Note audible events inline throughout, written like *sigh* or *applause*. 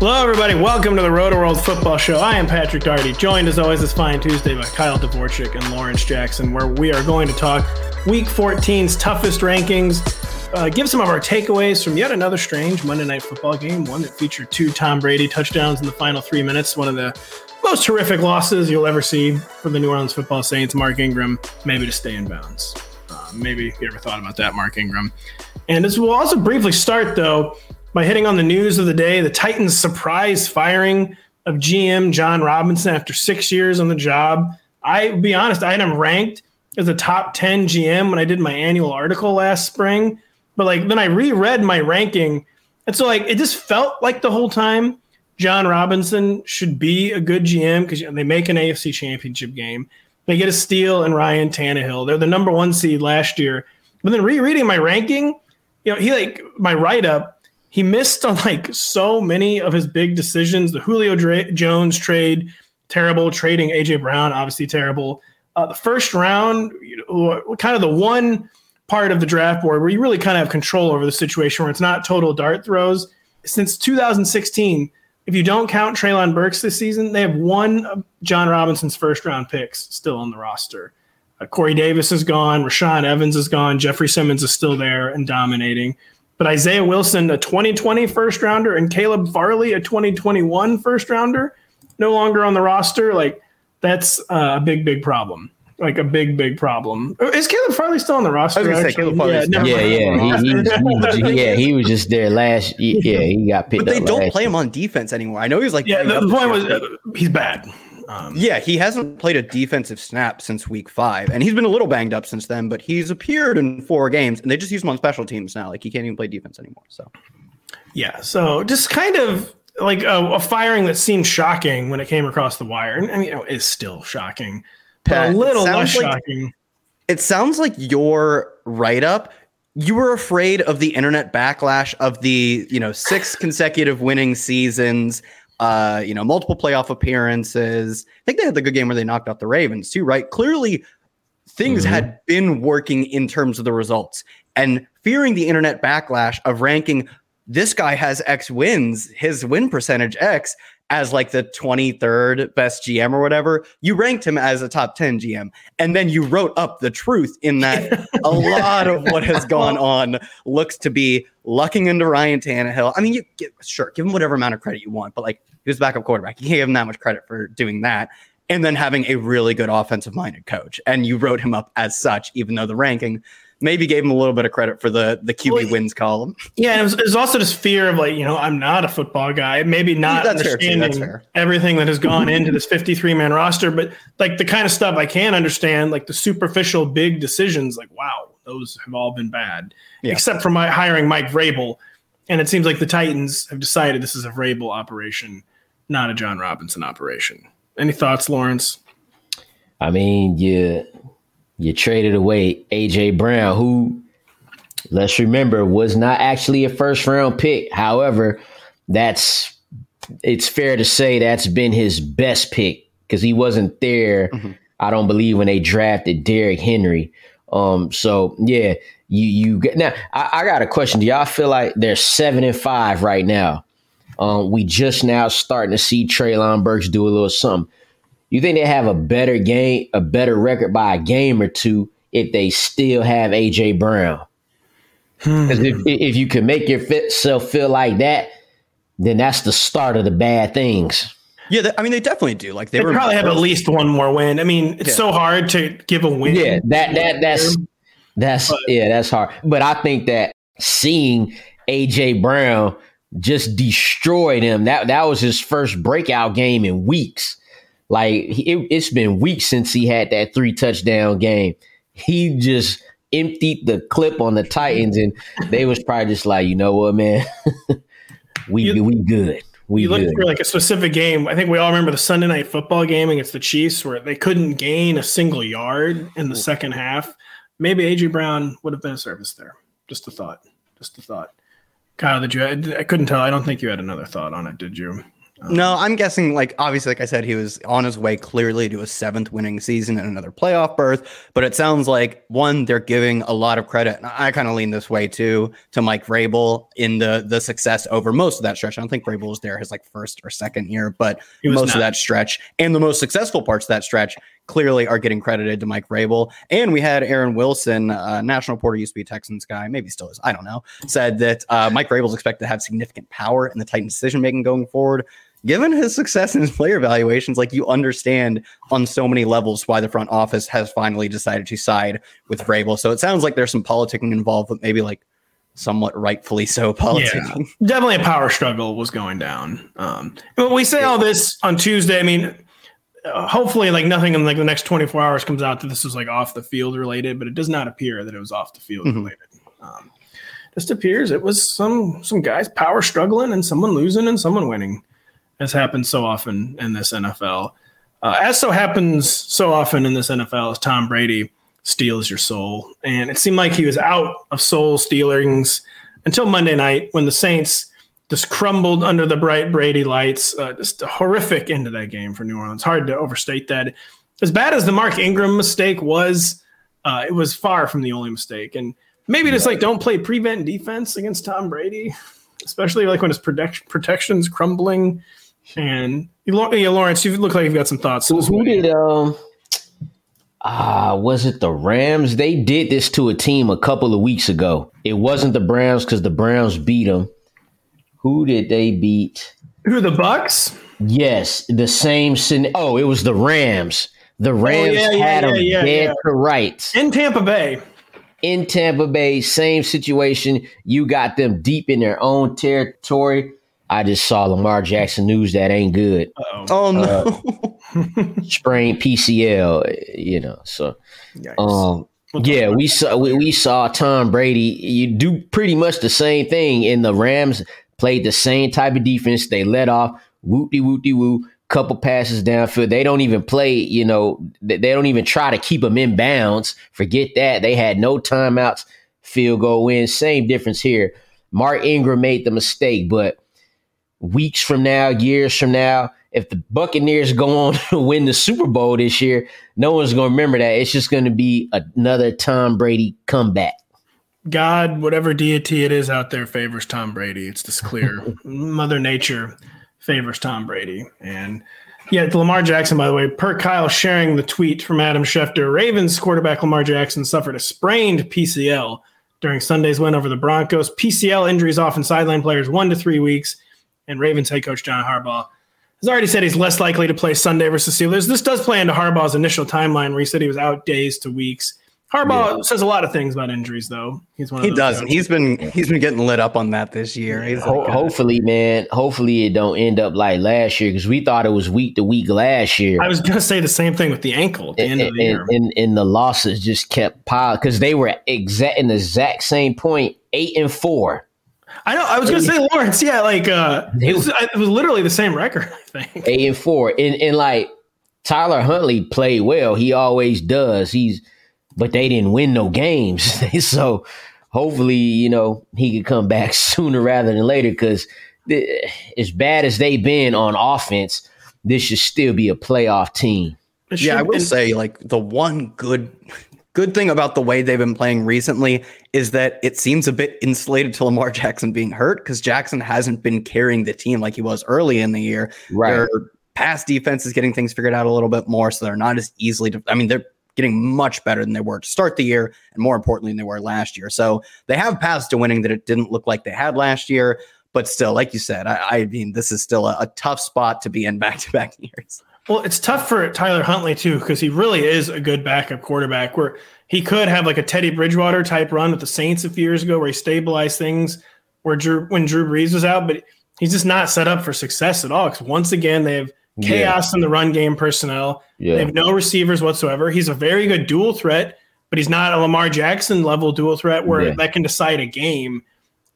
Hello, everybody. Welcome to the Rotoworld Football Show. I am Patrick Daugherty, joined as always this fine Tuesday by Kyle Dvorchak and Lawrence Jackson, where we are going to talk Week 14's toughest rankings, uh, give some of our takeaways from yet another strange Monday Night Football game, one that featured two Tom Brady touchdowns in the final three minutes, one of the most horrific losses you'll ever see for the New Orleans Football Saints. Mark Ingram, maybe to stay in bounds. Uh, maybe you ever thought about that, Mark Ingram. And this will also briefly start, though, by hitting on the news of the day the Titans' surprise firing of GM John Robinson after six years on the job. I be honest, I had him ranked as a top 10 GM when I did my annual article last spring. But like then I reread my ranking. And so like it just felt like the whole time John Robinson should be a good GM because they make an AFC championship game. They get a steal in Ryan Tannehill. They're the number one seed last year. But then rereading my ranking, you know, he like my write-up he missed on like so many of his big decisions. The Julio Jones trade, terrible. Trading AJ Brown, obviously terrible. Uh, the first round, you know, kind of the one part of the draft board where you really kind of have control over the situation where it's not total dart throws. Since 2016, if you don't count Treylon Burks this season, they have one of Jon Robinson's first round picks still on the roster. Uh, Corey Davis is gone. Rashaan Evans is gone. Jeffrey Simmons is still there and dominating. But Isaiah Wilson, a 2020 first rounder, and Caleb Farley, a 2021 first rounder, no longer on the roster. Like that's uh, a big, big problem. Like a big, big problem. Is Caleb Farley still on the roster? I was say Caleb Farley. Yeah, yeah, yeah. He, he, was, he, was, yeah, he was just there last. Yeah, he got picked. But they don't play year. him on defense anymore. I know he's like. Yeah, the, the point was uh, he's bad. Um, yeah, he hasn't played a defensive snap since week five, and he's been a little banged up since then. But he's appeared in four games, and they just use him on special teams now. Like he can't even play defense anymore. So, yeah, so just kind of like a, a firing that seemed shocking when it came across the wire, and I mean, you know, is still shocking, but Pat, a little less like, shocking. It sounds like your write up you were afraid of the internet backlash of the you know six *laughs* consecutive winning seasons uh, you know, multiple playoff appearances. I think they had the good game where they knocked out the Ravens too, right? Clearly, things mm-hmm. had been working in terms of the results, and fearing the internet backlash of ranking this guy has X wins, his win percentage X as like the 23rd best GM or whatever, you ranked him as a top 10 GM. And then you wrote up the truth in that *laughs* a lot of what has gone on looks to be lucking into Ryan Tannehill. I mean, you get, sure, give him whatever amount of credit you want, but like he was backup quarterback. You can't give him that much credit for doing that. And then having a really good offensive minded coach. And you wrote him up as such, even though the ranking maybe gave him a little bit of credit for the the QB well, wins column. Yeah, and it was, it was, also this fear of like you know I'm not a football guy, maybe not That's understanding everything that has gone into this 53 man roster, but like the kind of stuff I can understand, like the superficial big decisions, like wow, those have all been bad, yeah. except for my hiring Mike Vrabel, and it seems like the Titans have decided this is a Vrabel operation, not a John Robinson operation. Any thoughts, Lawrence? I mean, yeah you traded away AJ Brown, who let's remember was not actually a first round pick. However, that's it's fair to say that's been his best pick because he wasn't there. Mm-hmm. I don't believe when they drafted Derrick Henry. Um, so yeah, you you get now. I, I got a question. Do y'all feel like they're seven and five right now? Um, we just now starting to see Treylon Burks do a little something. You think they have a better game, a better record by a game or two if they still have AJ Brown? Hmm. Because if if you can make yourself feel like that, then that's the start of the bad things. Yeah, they, I mean they definitely do. Like they, They were probably have at least one more win. I mean, it's Yeah. so hard to give a win. Yeah, that that that's that's But- yeah, that's hard. But I think that seeing AJ Brown just destroy them that that was his first breakout game in weeks. Like it, it's been weeks since he had that three touchdown game. He just emptied the clip on the Titans, and they was probably just like, you know what, man, *laughs* we You- we good. We you look for like a specific game. I think we all remember the Sunday night football game against the Chiefs where they couldn't gain a single yard in the second half. Maybe AJ Brown would have been a service there. Just a thought. Just a thought. Kyle, did you? I couldn't tell. I don't think you had another thought on it, did you? No, um, I'm guessing like obviously, like I said, he was on his way clearly to a seventh winning season and another playoff berth. But it sounds like one, they're giving a lot of credit. And I kind of lean this way too to Mike Vrabel in the the success over most of that stretch. I don't think Vrabel was there his like first or second year, but most not. of that stretch and the most successful parts of that stretch clearly are getting credited to Mike Vrabel. And we had Aaron Wilson, uh, national reporter, used to be a Texans guy, maybe still is, I don't know, said that uh, Mike Vrabel's expected to have significant power in the Titans' decision making going forward. Given his success in his player evaluations, like you understand on so many levels why the front office has finally decided to side with Vrabel. So it sounds like there's some politicking involved, but maybe like somewhat rightfully so *laughs* politicking. Definitely a power struggle was going down. Um, when we say all this on Tuesday, I mean, uh, hopefully, like nothing in like the next 24 hours comes out that this is like off the field related, but it does not appear that it was off the field Mhm. related. Um, just appears it was some some guys power struggling and someone losing and someone winning, as happens so often in this NFL. Uh, as so happens so often in this NFL, is Tom Brady steals your soul, and it seemed like he was out of soul stealings until Monday night when the Saints just crumbled under the bright Brady lights. Uh, just a horrific end of that game for New Orleans. Hard to overstate that. As bad as the Mark Ingram mistake was, uh, it was far from the only mistake. And maybe just like don't play prevent defense against Tom Brady, especially like when his protect- protection's crumbling. And you, yeah, Lawrence, you look like you've got some thoughts. Who, who did um ah was it the Rams? They did this to a team a couple of weeks ago. It wasn't the Browns because the Browns beat them. Who did they beat? Who the Bucs? Yes, the same. scen- Oh, it was the Rams. The Rams yeah, yeah, had them yeah, yeah, dead yeah. to rights In Tampa Bay. in Tampa Bay. Same situation. You got them deep in their own territory. I just saw Lamar Jackson news that ain't good. Uh-oh. Oh no. *laughs* Sprained PCL. You know, so. Yikes. Um, yeah, we saw we, we saw Tom Brady. You do pretty much the same thing, in the Rams played the same type of defense. They let off whoopty whoopty woo, couple passes downfield. They don't even play. You know, they, they don't even try to keep them in bounds. Forget that. They had no timeouts. Field goal win. Same difference here. Mark Ingram made the mistake, but weeks from now, years from now, if the Buccaneers go on *laughs* to win the Super Bowl this year, no one's going to remember that. It's just going to be another Tom Brady comeback. God, whatever deity it is out there, favors Tom Brady. It's just clear. *laughs* Mother Nature favors Tom Brady. And yeah, Lamar Jackson, by the way, per Kyle sharing the tweet from Adam Schefter, Ravens quarterback Lamar Jackson suffered a sprained PCL during Sunday's win over the Broncos. PCL injuries often sideline players one to three weeks. And Ravens head coach John Harbaugh has already said he's less likely to play Sunday versus Steelers. This does play into Harbaugh's initial timeline where he said he was out days to weeks. Harbaugh says a lot of things about injuries, though. He's one of he doesn't. guys. He's been he's been getting lit up on that this year. He's Ho- like, hopefully, man. Hopefully, it don't end up like last year because we thought it was week to week last year. I was going to say the same thing with the ankle at the end of the year. and, and, and the losses just kept piling because they were exact in the exact same point, eight and four. I know. I was going to say Lawrence. Yeah, like uh, it was, it was literally the same record. *laughs* I think. eight and four. And and like Tyler Huntley played well. He always does. He's but they didn't win no games. *laughs* so hopefully, you know, he could come back *laughs* sooner rather than later because as bad as they've been on offense, this should still be a playoff team. Yeah, I should- will say like the one good good thing about the way they've been playing recently is that it seems a bit insulated to Lamar *laughs* Jackson being hurt because Jackson hasn't been carrying the team like he was early in the year. Right. Their pass defense is getting things figured out a little bit more, so they're not as easily. To, I mean, they're getting much better than they were to start the year, and more importantly than they were last year. So they have paths to winning that it didn't look like they had last year. But still, like you said, I, I mean, this is still a, a tough spot to be in back to back years. Well, it's tough for Tyler Huntley too because he really is a good backup quarterback. Where he could have like a Teddy Bridgewater type run with the Saints a few years ago, where he stabilized things. Where Drew when Drew Brees was out, but he's just not set up for success at all. Because once again, they have chaos yeah. in the run game personnel. Yeah. They have no receivers whatsoever. He's a very good dual threat, but he's not a Lamar Jackson level dual threat where yeah. that can decide a game.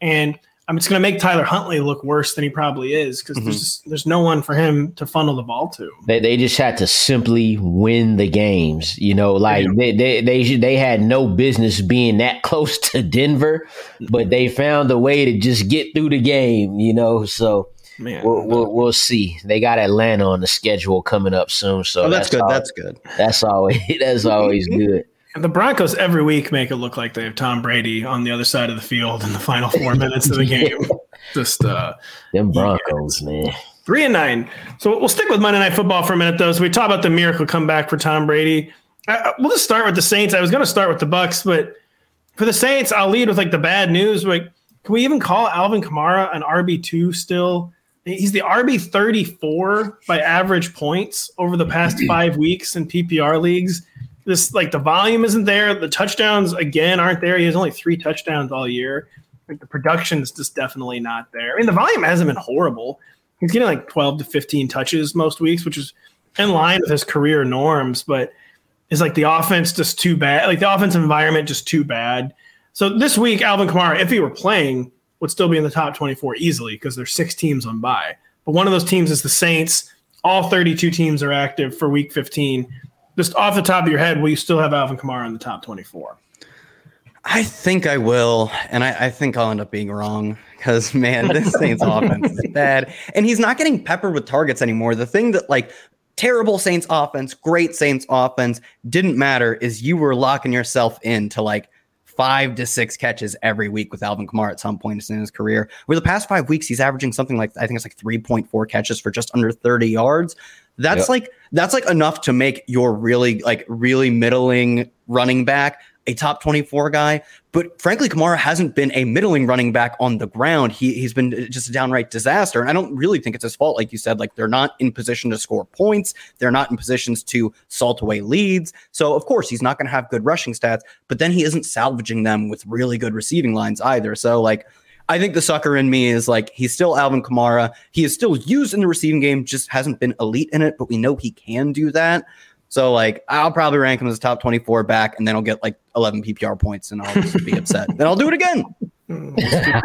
And I'm just going to make Tyler Huntley look worse than he probably is because mm-hmm. there's there's no one for him to funnel the ball to. They, they just had to simply win the games, you know. Like they they they they had no business being that *laughs* close to Denver, but they found a way to just get through the game, you know. So Man, we'll, we'll, we'll see. They got Atlanta on the schedule coming up soon, so oh, that's, that's, good. that's good. That's always *laughs* that's always good. *laughs* The Broncos every week make it look like they have Tom Brady on the other side of the field in the final four minutes of the *laughs* game. Just uh, them Broncos, yeah. man. Three and nine. So we'll stick with Monday Night Football for a minute, though. So we talk about the miracle comeback for Tom Brady. I, we'll just start with the Saints. I was going to start with the Bucs, but for the Saints, I'll lead with like the bad news. Like, can we even call Alvin Kamara an RB two still? He's the RB thirty four by average points over the past *clears throat* five weeks in PPR leagues this like the volume isn't there. The touchdowns again aren't there. He has only three touchdowns all year. Like the production is just definitely not there. I mean, the volume hasn't been horrible. He's getting like 12 to 15 touches most weeks, which is in line with his career norms, but is like the offense just too bad. Like the offensive environment just too bad. So this week, Alvin Kamara, if he were playing, would still be in the top 24 easily because there's six teams on bye. But one of those teams is the Saints. All 32 teams are active for week 15 just off the top of your head, will you still have Alvin Kamara in the top 24? I think I will, and I, I think I'll end up being wrong because man, this *laughs* Saints offense is bad, and he's not getting peppered with targets anymore. The thing that like terrible Saints offense, great Saints offense didn't matter is you were locking yourself into like five to six catches every week with Alvin Kamara at some point in his career. Over the past five weeks, he's averaging something like I think it's like 3.4 catches for just under 30 yards. That's yep. like that's like enough to make your really like really middling running back a top 24 guy. But frankly, Kamara hasn't been a middling running back on the ground. He he's been uh, just a downright disaster. And I don't really think it's his fault. Like you said, like they're not in position to score points. They're not in positions to salt away leads. So of course he's not going to have good rushing stats, but then he isn't salvaging them with really good receiving lines either. So like I think the sucker in me is like he's still Alvin Kamara. He is still used in the receiving game, just hasn't been elite in it, but we know he can do that. So like I'll probably rank him as top 24 back, and then I'll get like 11 PPR points, and I'll just be upset. Then I'll do it again. *laughs*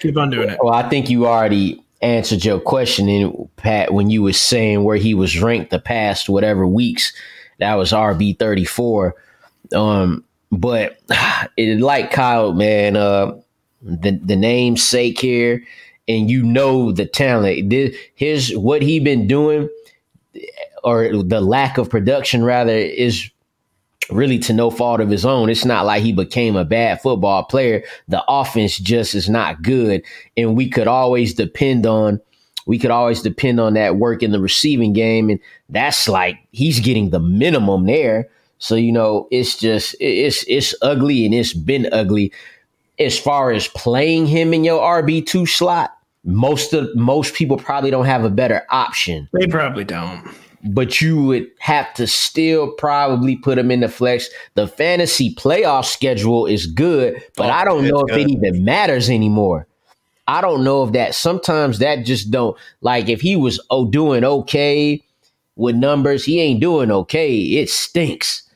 Keep on doing it. Well, I think you already answered your question in Pat when you were saying where he was ranked the past whatever weeks. That was RB 34. Um, but *sighs* it, like Kyle, man, uh, the the namesake here, and you know the talent. This, His what he been doing, or the lack of production rather, is really to no fault of his own. It's not like he became a bad football player. The offense just is not good, and we could always depend on. We could always depend on that work in the receiving game, and that's like he's getting the minimum there. So you know, it's just it's it's ugly, and it's been ugly as far as playing him in your RB two slot, most of most people probably don't have a better option. They probably don't. But you would have to still probably put him in the flex. The fantasy playoff schedule is good, but oh, I don't know if good. it even matters anymore. I don't know if that sometimes that just don't like if he was oh doing okay with numbers, he ain't doing okay. It stinks. *laughs*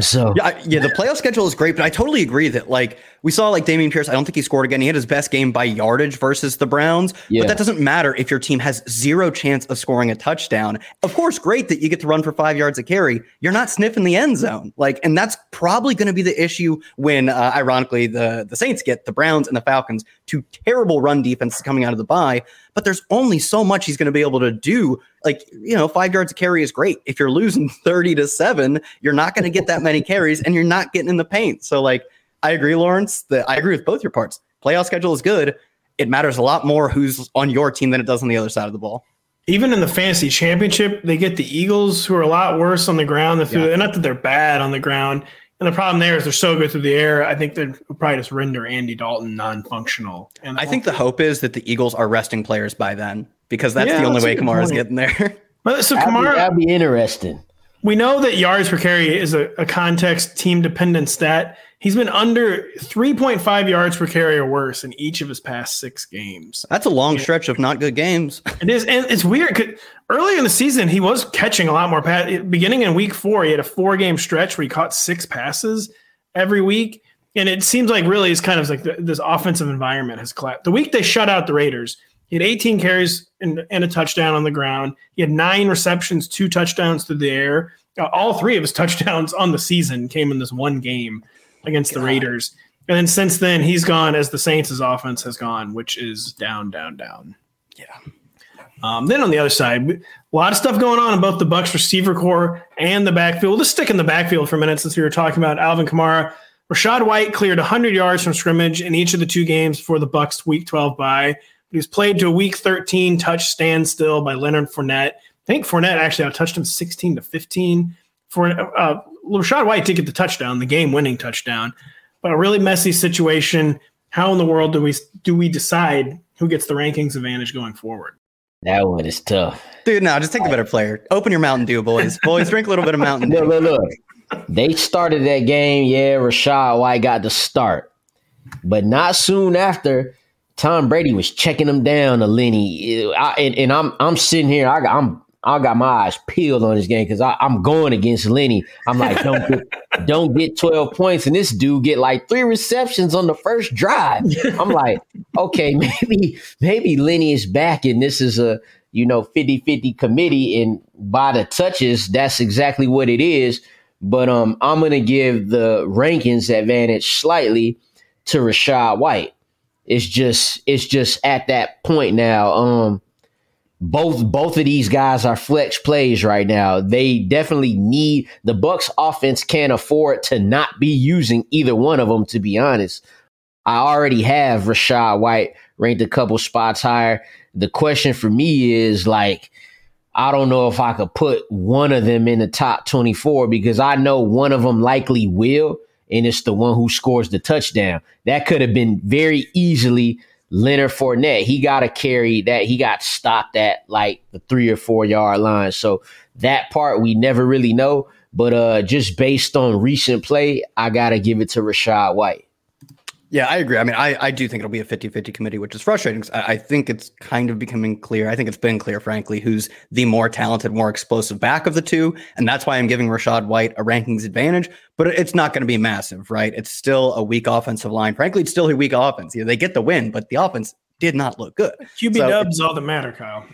So yeah, yeah, the playoff schedule is great, but I totally agree that like we saw like Dameon Pierce. I don't think he scored again. He had his best game by yardage versus the Browns, yeah. but that doesn't matter if your team has zero chance of scoring a touchdown. Of course, great that you get to run for five yards a carry. You're not sniffing the end zone, like, and that's probably going to be the issue when, uh, ironically, the the Saints get the Browns and the Falcons, two terrible run defenses coming out of the bye. But there's only so much he's going to be able to do like you know five yards of carry is great if you're losing *laughs* 30 to 7 you're not going to get that many carries and you're not getting in the paint so like i agree lawrence that i agree with both your parts playoff schedule is good it matters a lot more who's on your team than it does on the other side of the ball even in the fantasy championship, they get the Eagles, who are a lot worse on the ground. Than yeah. Not that they're bad on the ground. And the problem there is they're so good through the air. I think they'd probably just render Andy Dalton non-functional. And I think the hope is that the Eagles are resting players by then because that's yeah, the only way Kamara's getting there. But so that'd Kamara, be, that'd be interesting. We know that yards per carry is a, a context team dependent stat. He's been under 3.5 yards per carry or worse in each of his past six games. That's a long stretch of not good games. *laughs* It is, and it's weird. Because early in the season, he was catching a lot more pass. Beginning in week four, he had a four game stretch where he caught six passes every week, and it seems like really it's kind of like the, this offensive environment has collapsed. The week they shut out the Raiders, he had 18 carries and, and a touchdown on the ground. He had nine receptions, two touchdowns through the air. Uh, all three of his *laughs* touchdowns on the season came in this one game against God. the Raiders. And then since then, he's gone as the Saints' offense has gone, which is down, down, down. Yeah. Um, then on the other side, a lot of stuff going on in both the Bucs receiver core and the backfield. We'll just stick in the backfield for a minute since we were talking about Alvin Kamara. Rachaad White cleared 100 yards from scrimmage in each of the two games for the Bucs Week 12 bye. He was played to a Week 13 touch standstill by Leonard Fournette. I think Fournette actually touched him 16 to 15. For uh, Rachaad White did get the touchdown, the game-winning touchdown, but a really messy situation. How in the world do we do we decide who gets the rankings advantage going forward? That one is tough, dude. No, just take the better player. Open your Mountain Dew, boys. *laughs* Boys, drink a little bit of Mountain Dew. Look, look, look. They started that game. Yeah, Rachaad White got the start, but not soon after. Tom Brady was checking him down to Lenny, I, and, and, I'm I'm sitting here. I, I'm I got my eyes peeled on this game because I'm going against Lenny. I'm like, don't get, *laughs* don't get 12 points, and this dude get like three receptions on the first drive. I'm like, okay, *laughs* maybe maybe Lenny is back, and this is a you know 50-50 committee, and by the touches, that's exactly what it is. But um, I'm gonna give the rankings advantage slightly to Rachaad White. It's just it's just at that point now. Um, both both of these guys are flex plays right now. They definitely need the Bucs offense can't afford to not be using either one of them to be honest. I already have Rachaad White ranked a couple spots higher. The question for me is like I don't know if I could put one of them in the top 24 because I know one of them likely will and it's the one who scores the touchdown. That could have been very easily Leonard Fournette, he got to carry that. He got stopped at like the three or four yard line. So that part we never really know. But uh, just based on recent play, I got to give it to Rachaad White. Yeah, I agree. I mean, I, I do think it'll be a 50 50 committee, which is frustrating. I, I, think it's kind of becoming clear. I think it's been clear, frankly, who's the more talented, more explosive back of the two. And that's why I'm giving Rachaad White a rankings advantage, but it's not going to be massive, right? It's still a weak offensive line. Frankly, it's still a weak offense. Yeah, they get the win, but the offense did not look good. QB so, dubs all that matter, Kyle.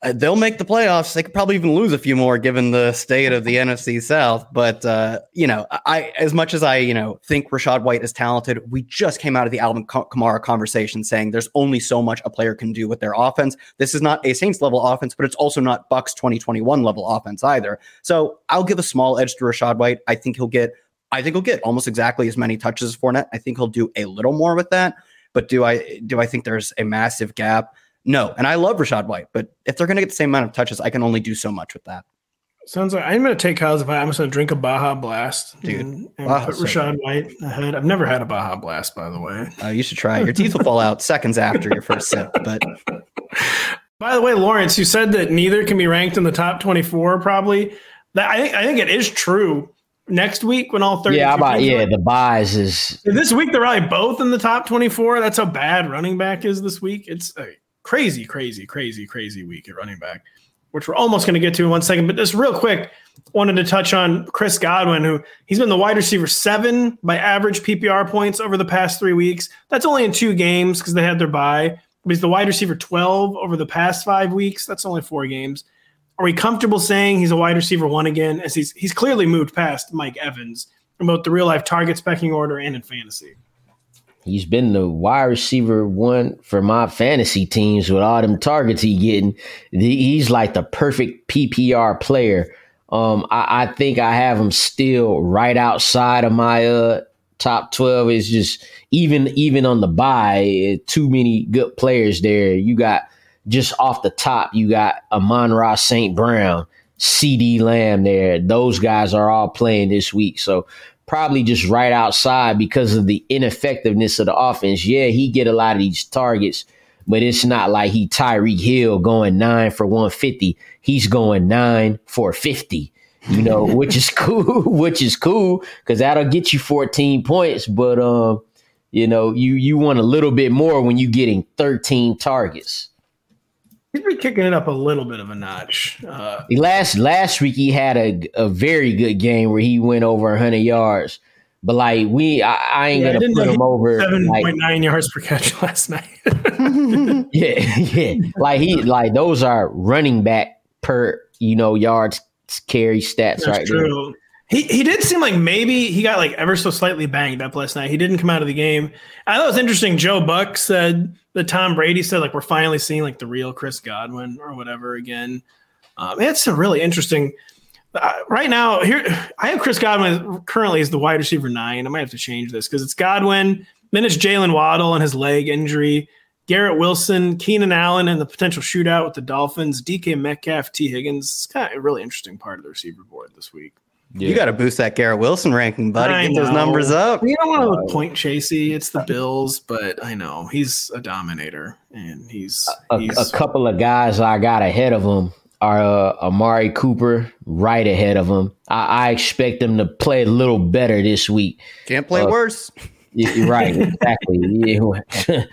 Uh, they'll make the playoffs. They could probably even lose a few more given the state of the NFC South. But uh, you know, I as much as I you know think Rachaad White is talented, we just came out of the Alvin Kamara conversation saying there's only so much a player can do with their offense. This is not a Saints level offense, but it's also not Bucs 2021 level offense either. So I'll give a small edge to Rachaad White. I think he'll get. I think he'll get almost exactly as many touches as Fournette. I think he'll do a little more with that. But do I do I think there's a massive gap? No. And I love Rachaad White, but if they're going to get the same amount of touches, I can only do so much with that. Sounds like I'm going to take Kyle's advice. I'm just going to drink a Baja Blast, dude. And, and put Rachaad so White ahead. I've never had a Baja Blast, by the way. Uh, you should try. It. Your teeth will fall out seconds after your first sip. But *laughs* by the way, Lawrence, you said that neither can be ranked in the top 24. Probably. That I think I think it is true. Next week, when all 30 yeah, about yeah, the buys is this week. They're probably both in the top 24. That's how bad running back is this week. It's crazy, crazy, crazy, crazy week at running back, which we're almost going to get to in one second. But just real quick, wanted to touch on Chris Godwin, who he's been the wide receiver seven by average PPR points over the past three weeks. That's only in two games because they had their bye. But he's the wide receiver 12 over the past five weeks. That's only four games. Are we comfortable saying he's a wide receiver one again? As he's he's clearly moved past Mike Evans in both the real life target pecking order and in fantasy. He's been the wide receiver one for my fantasy teams with all them targets he getting. He's like the perfect PPR player. Um, I, I, think I have him still right outside of my uh, top twelve. It's just even even on the buy, too many good players there. You got just off the top, you got Amon-Ra St. Brown, CeeDee Lamb there. Those guys are all playing this week. So probably just right outside because of the ineffectiveness of the offense. Yeah, he get a lot of these targets, but it's not like he Tyreek Hill going nine for 150. He's going nine for 50, you know, *laughs* which is cool, *laughs* which is cool because that'll get you 14 points. But, um, you know, you, you want a little bit more when you're getting 13 targets. He's been kicking it up a little bit of a notch. Uh, last last week he had a a very good game where he went over 100 yards. But like we, I, I ain't yeah, gonna put him over seven point like, nine yards per catch *laughs* last night. *laughs* yeah, yeah. Like he, like those are running back per you know yards carry stats That's right true. There. He he did seem like maybe he got like ever so slightly banged up last night. He didn't come out of the game. I thought it was interesting. Joe Buck said that Tom Brady said like we're finally seeing like the real Chris Godwin or whatever again. Um, it's a really interesting. Uh, right now, here I have Chris Godwin currently as the wide receiver nine. I might have to change this because it's Godwin, then it's Jaylen Waddle and his leg injury, Garrett Wilson, Keenan Allen, and the potential shootout with the Dolphins, DK Metcalf, Tee Higgins. It's kind of a really interesting part of the receiver board this week. Yeah. You got to boost that Garrett Wilson ranking, buddy. I Get know. those numbers up. You don't want to look point chasey. It's the Bills, but I know he's a dominator, and he's, a, he's a, couple of guys I got ahead of him are uh, Amari Cooper right ahead of him. I, I, expect them to play a little better this week. Can't play uh, worse. right, *laughs* exactly. *laughs*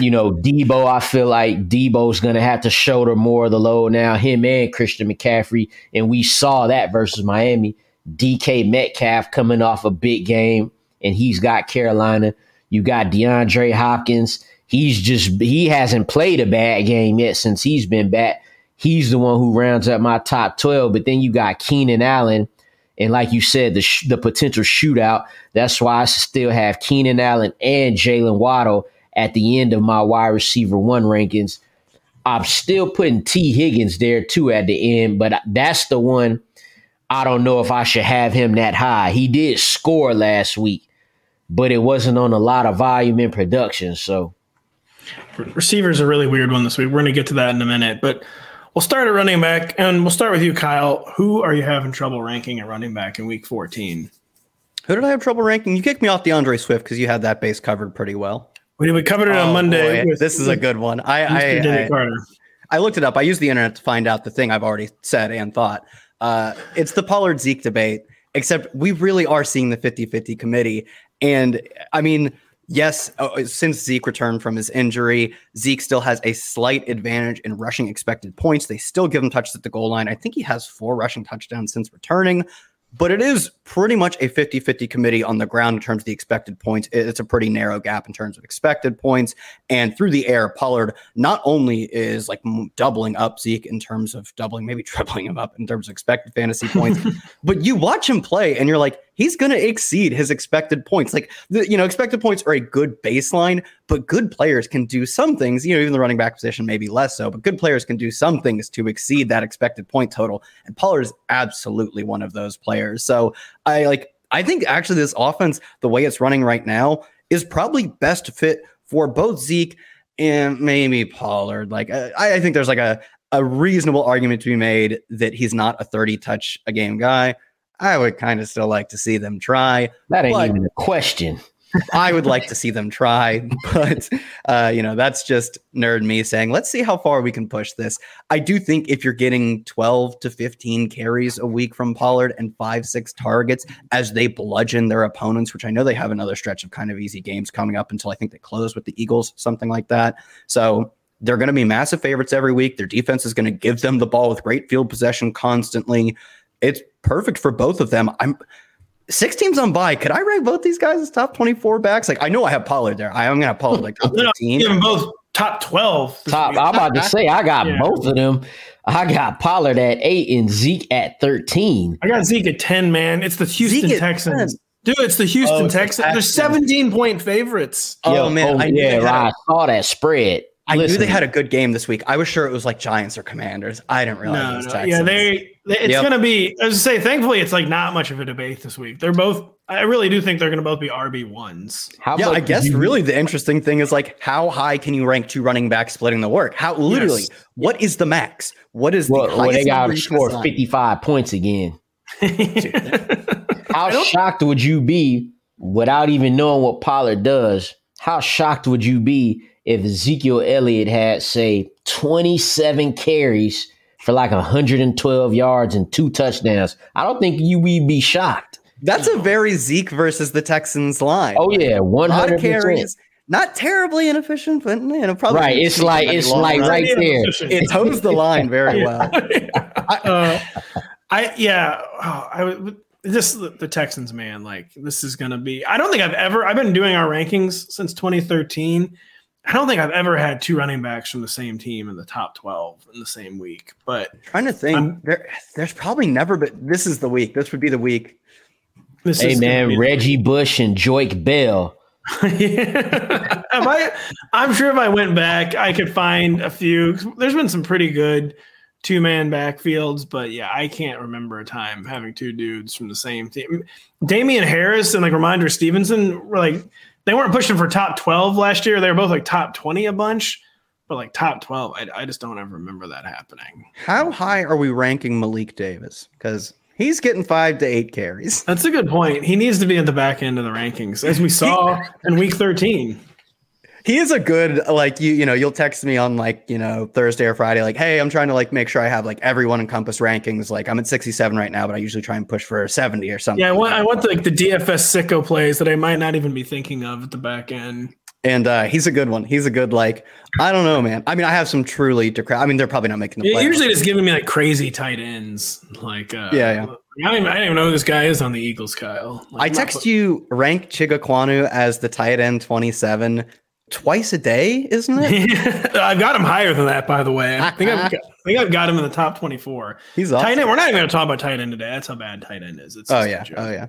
you know, Deebo, I feel like Deebo's going to have to shoulder more of the load now, him and Christian McCaffrey. And we saw that versus Miami. DK Metcalf coming off a big game, and he's got Carolina. You got DeAndre Hopkins. He's just he hasn't played a bad game yet since he's been back. He's the one who rounds up my top twelve. But then you got Keenan Allen, and like you said, the sh- the potential shootout. That's why I still have Keenan Allen and Jaylen Waddle at the end of my wide receiver one rankings. I'm still putting Tee Higgins there too at the end, but that's the one I don't know if I should have him that high. He did score last week, but it wasn't on a lot of volume in production. So receivers are a really weird one this week. We're going to get to that in a minute, but we'll start at running back, and we'll start with you, Kyle. Who are you having trouble ranking at running back in Week 14? Who did I have trouble ranking? You kicked me off D'Andre Swift because you had that base covered pretty well. We, we covered it oh, on Monday. With, this is a good one. I I, I, I looked it up. I used the internet to find out the thing I've already said and thought. Uh, it's the Pollard Zeke debate, except we really are seeing the 50 50 committee. And I mean, yes, uh, since Zeke returned from his injury, Zeke still has a slight advantage in rushing expected points. They still give him touches at the goal line. I think he has four rushing touchdowns since returning but it is pretty much a 50 50 committee on the ground in terms of the expected points. It's a pretty narrow gap in terms of expected points. And through the air, Pollard not only is like doubling up Zeke in terms of doubling, maybe *laughs* tripling him up in terms of expected fantasy points, *laughs* but you watch him play and you're like, he's going to exceed his expected points. Like, the, you know, expected points are a good baseline, but good players can do some things, you know, even the running back position, maybe less so, but good players can do some things to exceed that expected point total. And Pollard is absolutely one of those players. So I like, I think actually this offense, the way it's running right now, is probably best fit for both Zeke and maybe Pollard. Like, I, I think there's like a, a reasonable argument to be made that he's not a 30 touch a game guy. I would kind of still like to see them try. That ain't even a question. *laughs* I would like to *laughs* see them try, but uh, you know that's just nerd me saying, let's see how far we can push this. I do think if you're getting 12 to 15 carries a week from Pollard and five, six targets as they bludgeon their opponents, which I know they have another stretch of kind of easy games coming up until I think they close with the Eagles, something like that. So they're going to be massive favorites every week. Their defense is going to give them the ball with great field possession constantly it's perfect for both of them. I'm six teams on by. Could I rank both these guys as top 24 backs? Like I know I have Pollard there. I am gonna have Pollard like *laughs* top 15. Give them both top 12. Top, I'm about to say I got yeah. both of them. I got Pollard at eight and Zeke at 13. I got Zeke at 10, man. It's the Houston Texans. Dude, it's the Houston oh, Texans. They're 17 point favorites. Oh, man. Oh, I yeah, right. I saw that spread. I knew they had a good game this week. I was sure it was like Giants or Commanders. I didn't realize it No, was no, Texans. yeah, they. they- It's Yep. gonna be. I was to say, thankfully, it's like not much of a debate this week. They're both. I really do think they're gonna both be RB ones. How yeah, I guess you- really the interesting thing is like how high can you rank two running backs splitting the work? How literally, Yes. what is the max? What is Well, the well, they got number to you can score 55 points again. *laughs* How shocked would you be without even knowing what Pollard does? How shocked would you be if Ezekiel Elliott had, say, 27 carries for like 112 yards and two touchdowns? I don't think you would be shocked. That's a very Zeke versus the Texans line. Oh yeah, a lot of 100 carries, not terribly inefficient, but you know probably Right, it's like it's like run. right there. It toes the line very *laughs* well. *laughs* uh, I yeah, oh, I would just the, the Texans, man. Like this is gonna be. I don't think I've ever. I've been doing our rankings since 2013. I don't think I've ever had two running backs from the same team in the top 12 in the same week. But Trying to think, there, there's probably never been. This is the week. This would be the week. this Hey is man, be- Reggie Bush and Joique Bell. *laughs* yeah. I, I'm sure if I went back, I could find a few. There's been some pretty good two man backfields, but yeah, I can't remember a time having two dudes from the same team. Damien Harris and like Rhamondre Stevenson were like, they weren't pushing for top 12 last year. They were both like top 20 a bunch, but like top 12, I, I just don't ever remember that happening. How high are we ranking Malik Davis? Because he's getting five to eight carries. That's a good point. He needs to be at the back end of the rankings, as we saw in week 13. He is a good like you. You know, you'll text me on like you know Thursday or Friday, like, hey, I'm trying to like make sure I have like everyone in Compass rankings. Like I'm at 67 right now, but I usually try and push for 70 or something. Yeah, I want I want like the DFS sicko plays that I might not even be thinking of at the back end. and uh, he's a good one. He's a good like. I don't know, man. I mean, I have some truly. Decra- I mean, they're probably not making the Yeah, usually just giving me like crazy tight ends. Like uh, Yeah, yeah. I don't, even, I don't even know who this guy is on the Eagles, Kyle. Like, I text put- you rank Chig Okonkwo as the tight end 27 twice a day, isn't it? *laughs* I've got him higher than that, by the way. I think I've got, *laughs* I think I've got him in the top twenty-four. He's awesome. Tight end. We're not even going to talk about tight end today. That's how bad tight end is. It's Oh yeah, oh yeah.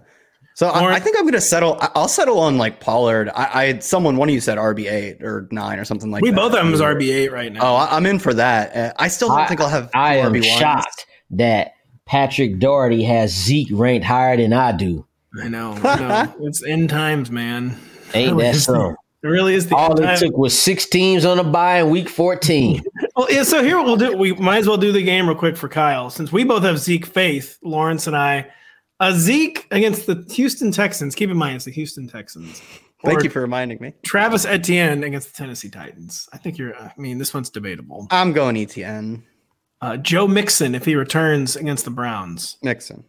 So I, Lauren- I think I'm gonna settle. I- I'll settle on like Pollard. I, I had someone. One of you said RB eight or nine or something like We that. We both of them as RB eight right now. Oh, I, I'm in for that. Uh, I still don't I- think I'll have. I am RB1s. shocked that Patrick Daugherty has Zeke ranked higher than I do. I know. I know. *laughs* it's end times, man. Ain't Really that is the- so? It really is the All end it time. took was six teams on a bye in week 14. *laughs* Well, yeah, so here we'll do. We might as well do the game real quick for Kyle, since we both have Zeke faith. Lawrence and I, a Zeke against the Houston Texans. Keep in mind, it's the Houston Texans. Thank you for reminding me. Travis Etienne against the Tennessee Titans. I think you're. I mean, this one's debatable. I'm going Etienne Uh, Joe Mixon if he returns against the Browns. Mixon.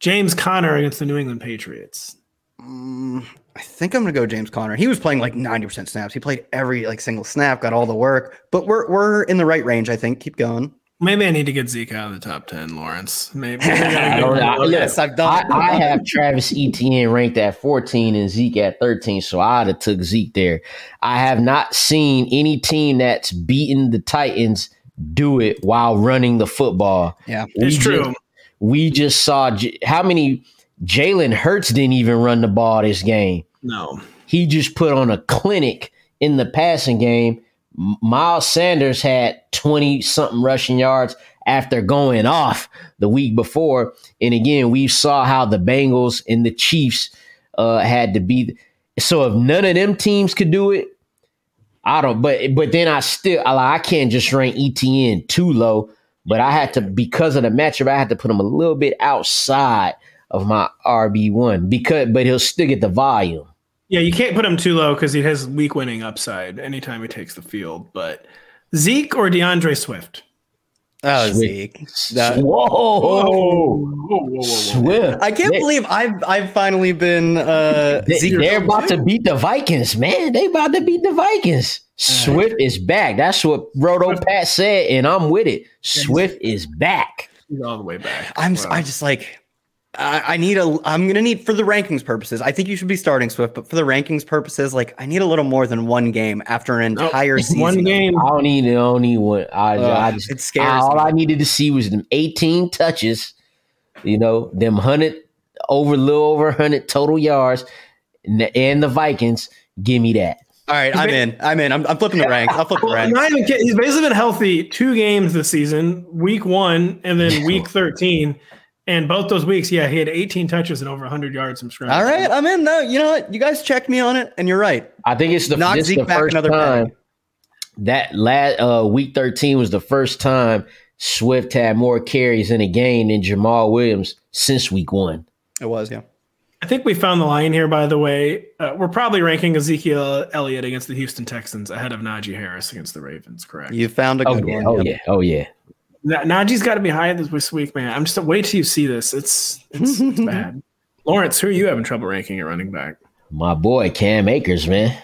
James Conner against the New England Patriots. Mm, I think I'm gonna go James Conner. He was playing like 90% snaps. He played every like single snap, got all the work. But we're we're in the right range. I think. Keep going. Maybe I need to get Zeke out of the top ten, Lawrence. Maybe. I don't *laughs* know. Yes, I've done I. I have Travis Etienne ranked at 14 and Zeke at 13, so I'd have took Zeke there. I have not seen any team that's beaten the Titans do it while running the football. Yeah. It's We true. we just saw how many Jalen Hurts didn't even run the ball this game. No. He just put on a clinic in the passing game. Miles Sanders had 20 something rushing yards after going off the week before. And again, we saw how the Bengals and the Chiefs uh, had to be. So if none of them teams could do it, I don't. But but then I still I, I can't just rank Etienne too low. But I had to because of the matchup, I had to put him a little bit outside of my RB one because but he'll still get the volume. Yeah, you can't put him too low because he has weak winning upside anytime he takes the field. But Zeke or D'Andre Swift? Oh, Sweet. Zeke. That- Whoa, Swift! I can't They- believe I've I've finally been uh They, Zeke. they're about to beat the Vikings, man. They about to beat the Vikings. Swift is back. That's what Roto Pat said, and I'm with it. Swift is back. He's all the way back. I'm Wow. I just like I, I need a I'm gonna need for the rankings purposes. I think you should be starting Swift, but for the rankings purposes, like I need a little more than one game after an No, entire season. One game. I don't need. I don't need one. I, Ugh, I just. it scares all me. I needed to see was them 18 touches. You know, them hundred over, little over hundred total yards, and the, and the Vikings. Give me that. All right, I'm in. I'm in. I'm, I'm flipping the ranks. I'll flip the Well, ranks. not even kidding. He's basically been healthy two games this season, week one and then week 13. And both those weeks, yeah, he had 18 touches and over 100 yards from scrimmage. All right, I'm in. No, you know what? You guys checked me on it, and you're right. I think it's the, Knock this Zeke the back first another time peg. that last uh, week 13 was the first time Swift had more carries in a game than Jamaal Williams since week one. It was, yeah. I think we found the line here, by the way. Uh, we're probably ranking Ezekiel Elliott against the Houston Texans ahead of Najee Harris against the Ravens, correct? You found a Oh good yeah, one. oh Yep. yeah, oh yeah. Na- Najee's got to be high this week, man. I'm just wait till you see this. It's it's, it's *laughs* bad. Lawrence, who are you having trouble ranking at running back? My boy Cam Akers, man.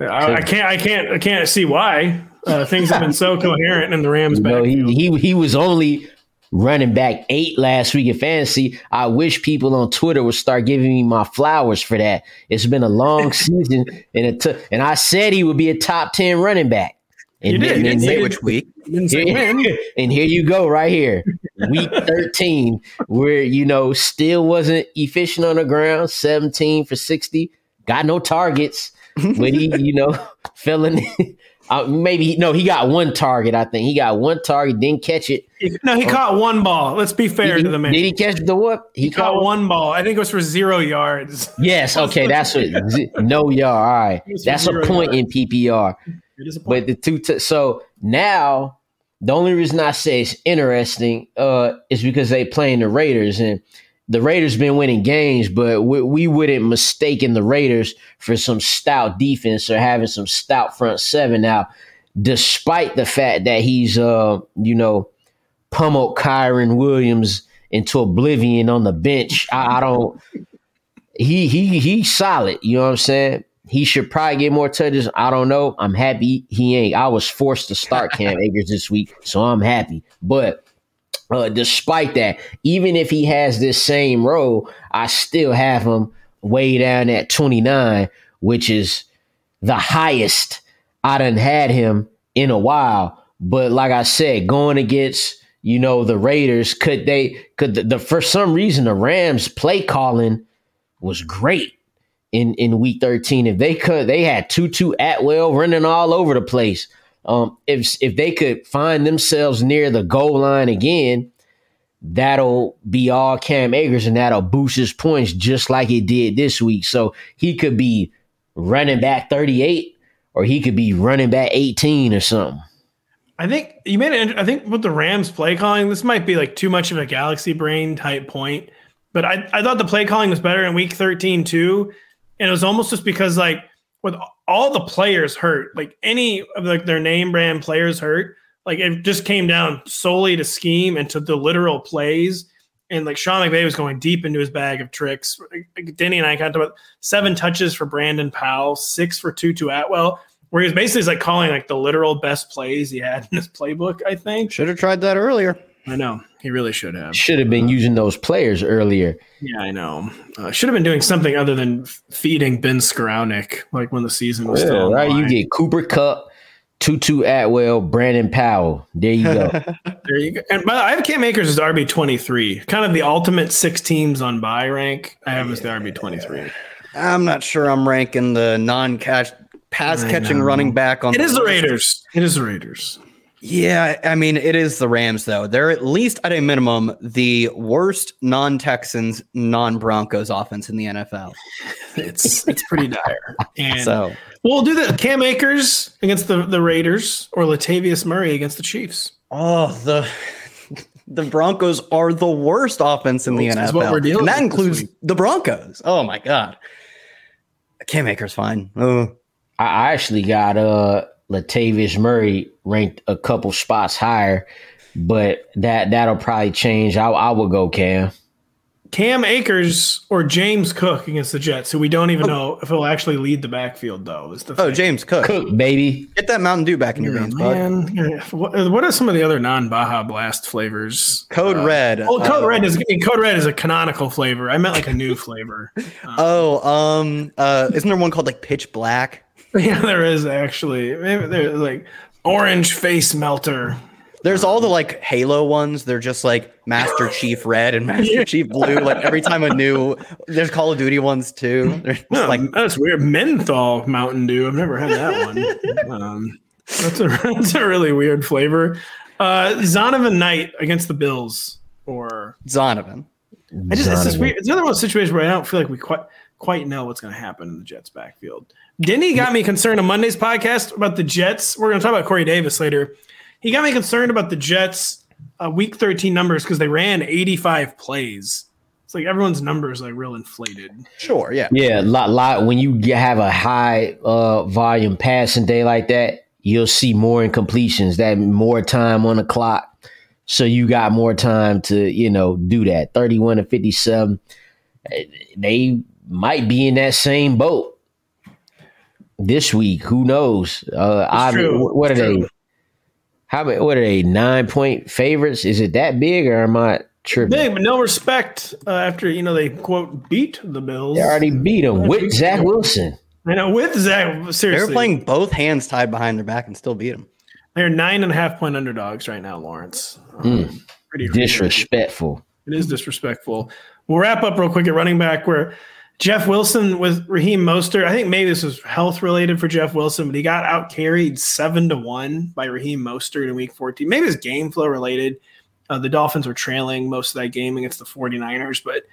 I, I can't, I can't, I can't see why. Uh, things have been so *laughs* coherent in the Rams You know, he, he he was only running back eight last week in fantasy. I wish people on Twitter would start giving me my flowers for that. It's been a long *laughs* season, and it took, and I said he would be a top ten running back. And You did. then- You didn't say Say then- which week? Didn't say when. And here you go, right here, week *laughs* thirteen, where you know still wasn't efficient on the ground, seventeen for sixty, got no targets, but he, you know, *laughs* fell in. Uh, maybe no, he got one target. I think he got one target, didn't catch it. No, he caught one ball. Let's be fair Did to the man. did he catch the what? He caught one ball. I think it was for zero yards. Yes. Okay, that's what. *laughs* No yard. All right, that's a point in PPR. It is a But the two, t- so now the only reason I say it's interesting uh, is because they playing the Raiders and the Raiders been winning games, but we, we wouldn't mistaken the Raiders for some stout defense or having some stout front seven. Now, despite the fact that he's uh you know pummeled Kyren Williams into oblivion on the bench, I, I don't. He he he's solid. You know what I'm saying? He should probably get more touches. I don't know. I'm happy he ain't. I was forced to start *laughs* Cam Akers this week, so I'm happy. But uh, despite that, even if he has this same role, I still have him way down at 29, which is the highest I done had him in a while. But like I said, going against you know the Raiders, could they could the, the for some reason the Rams play calling was great in in week 13 if they could they had tutu atwell running all over the place um if if they could find themselves near the goal line again that'll be all cam akers and that'll boost his points just like it did this week so he could be running back 38 or he could be running back 18 or something I think you made it. I think with the Rams play calling, this might be like too much of a galaxy brain type point. But I, I thought the play calling was better in week 13 too. And it was almost just because like with all the players hurt, like any of like their name brand players hurt, like it just came down solely to scheme and to the literal plays. And like Sean McVay was going deep into his bag of tricks. Like, Denny and I talked about seven touches for Brandon Powell, six for Tutu Atwell where he was basically like calling like the literal best plays he had in his playbook. I think. Should have tried that earlier. I know he really should have. should have been using those players earlier Yeah, I know. Uh, should have been doing something other than feeding Ben Skowronek like when the season was still on the right you get cooper kupp tutu atwell brandon powell there you go *laughs* There you go. And by the way, I have Cam Akers as RB twenty three, kind of the ultimate six teams on bye rank. I have him as the RB twenty three. I'm not sure I'm ranking the non-catch pass catching running back on It is the list. Raiders. It is the Raiders. Yeah, I mean, it is the Rams, though. They're at least at a minimum the worst non Texans, non Broncos offense in the NFL. *laughs* It's it's pretty dire. *laughs* And So, we'll do the Cam Akers against the, the Raiders or Latavius Murray against the Chiefs. oh, the. The Broncos are the worst offense in the This NFL. is what we're dealing and that with includes the Broncos. Oh my god. Cam Akers fine. Oh. I I actually got uh Latavius Murray ranked a couple spots higher, but that that'll probably change. I I will go Cam. Cam Akers or James Cook against the Jets, who we don't even know if he'll actually lead the backfield, though. Is the Oh, thing. James Cook. Cook baby. Get that Mountain Dew back in your veins, bud. man. Yeah. What, what are some of the other non Baja Blast flavors? Code Red. Oh, Code uh, Red is Code Red is a canonical flavor. I meant like a new flavor. *laughs* Oh, um, uh, isn't there one called like Pitch Black? *laughs* yeah, there is actually. Maybe there's like orange face melter. There's all the like Halo ones. They're just like Master *laughs* Chief Red and Master Chief Blue. Like every time a new, there's Call of Duty ones too. No, like that's weird. Menthol Mountain Dew. I've never had that one. um, that's a *laughs* that's a really weird flavor. Uh, Zonovan Knight against the Bills, or Zonovan. I just it's this Zonovan. weird. It's another one of those situations where I don't feel like we quite quite know what's going to happen in the Jets backfield. Denny got me concerned on Monday's podcast about the Jets. We're going to talk about Corey Davis later. He got me concerned about the Jets uh, week 13 numbers because they ran 85 plays. It's like everyone's numbers like real inflated. Sure, yeah. Yeah, lot lot when you have a high uh volume passing day like that, you'll see more incompletions, that more time on the clock. So you got more time to, you know, do that. 31 to 57. Eh, They might be in that same boat this week. Who knows? Uh I true. what are It's they? How many what are they? Nine point favorites? Is it that big or am I tripping? Big, but no respect uh, after you know they quote beat the Bills. They already beat them with Zach Wilson. I know with Zach. Seriously, they're playing both hands tied behind their back and still beat them. They're nine and a half point underdogs right now, Lawrence. Um, pretty Disrespectful. It is disrespectful. We'll wrap up real quick at running back where Jeff Wilson with Raheem Mostert. I think maybe this was health related for Jeff Wilson, but he got out carried seven to one by Raheem Mostert in week 14. Maybe it's game flow related. Uh, the Dolphins were trailing most of that game against the 49ers, but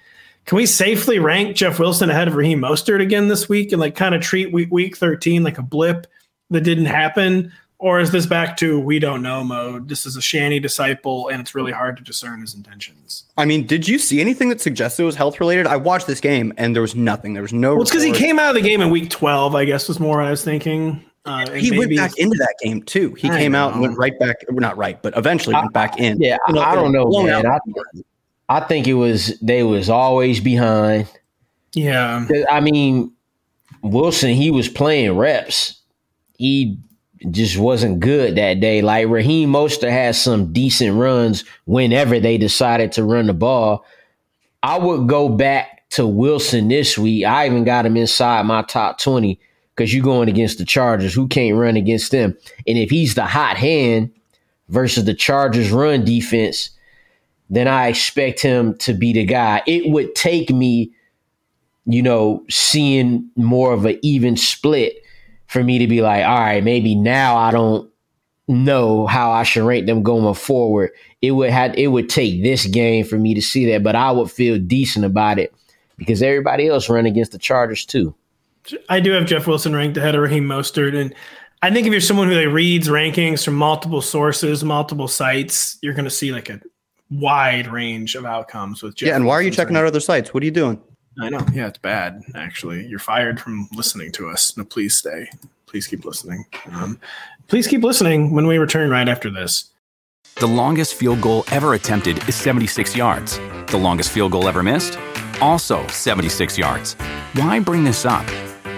can we safely rank Jeff Wilson ahead of Raheem Mostert again this week and like kind of treat week, week 13 like a blip that didn't happen? Or is this back to we don't know mode? This is a Shanny disciple and it's really hard to discern his intentions. I mean, did you see anything that suggested it was health related? I watched this game and there was nothing. There was no. Well, it's because he came out of the game in week 12, I guess, was more what I was thinking. Uh, and He went back into that game too. He I came out and went right back. well, Not right, but eventually went back in. Yeah, You I, I don't know, man. I, I think it was they was always behind. Yeah. I mean, Wilson, he was playing reps. He just wasn't good that day. Like Raheem Mostert has some decent runs whenever they decided to run the ball. I would go back to Wilson this week. I even got him inside my top 20 because you're going against the Chargers. Who can't run against them? And if he's the hot hand versus the Chargers run defense, then I expect him to be the guy. It would take me you know, seeing more of an even split for me to be like, all right, maybe now I don't know how I should rank them going forward. It would have it would take this game for me to see that, but I would feel decent about it because everybody else ran against the Chargers too. I do have Jeff Wilson ranked ahead of Raheem Mostert. And I think if you're someone who like reads rankings from multiple sources, multiple sites, you're going to see like a wide range of outcomes with Jeff Yeah, and why are you checking rank. out other sites? What are you doing? I know. Yeah, it's bad, actually. You're fired from listening to us. No, please stay. Please keep listening. Um, please keep listening when we return right after this. The longest field goal ever attempted is 76 yards. The longest field goal ever missed? Also 76 yards. Why bring this up?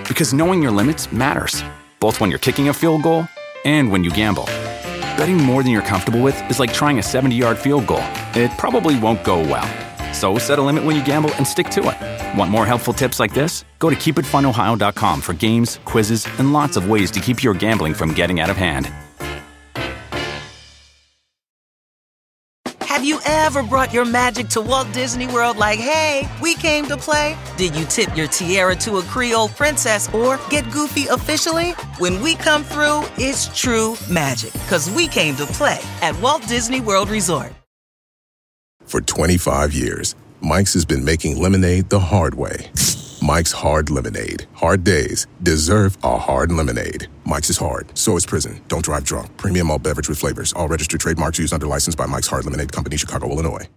Because knowing your limits matters, both when you're kicking a field goal and when you gamble. Betting more than you're comfortable with is like trying a 70 yard field goal, it probably won't go well. So set a limit when you gamble and stick to it. Want more helpful tips like this? Go to keepitfunohio.com for games, quizzes, and lots of ways to keep your gambling from getting out of hand. Have you ever brought your magic to Walt Disney World like, hey, we came to play? Did you tip your tiara to a Creole princess or get goofy officially? When we come through, it's true magic because we came to play at Walt Disney World Resort. For 25 years, Mike's has been making lemonade the hard way. Mike's Hard Lemonade. Hard days deserve a hard lemonade. Mike's is hard, so is prison. Don't drive drunk. Premium all beverage with flavors. All registered trademarks used under license by Mike's Hard Lemonade Company, Chicago, Illinois.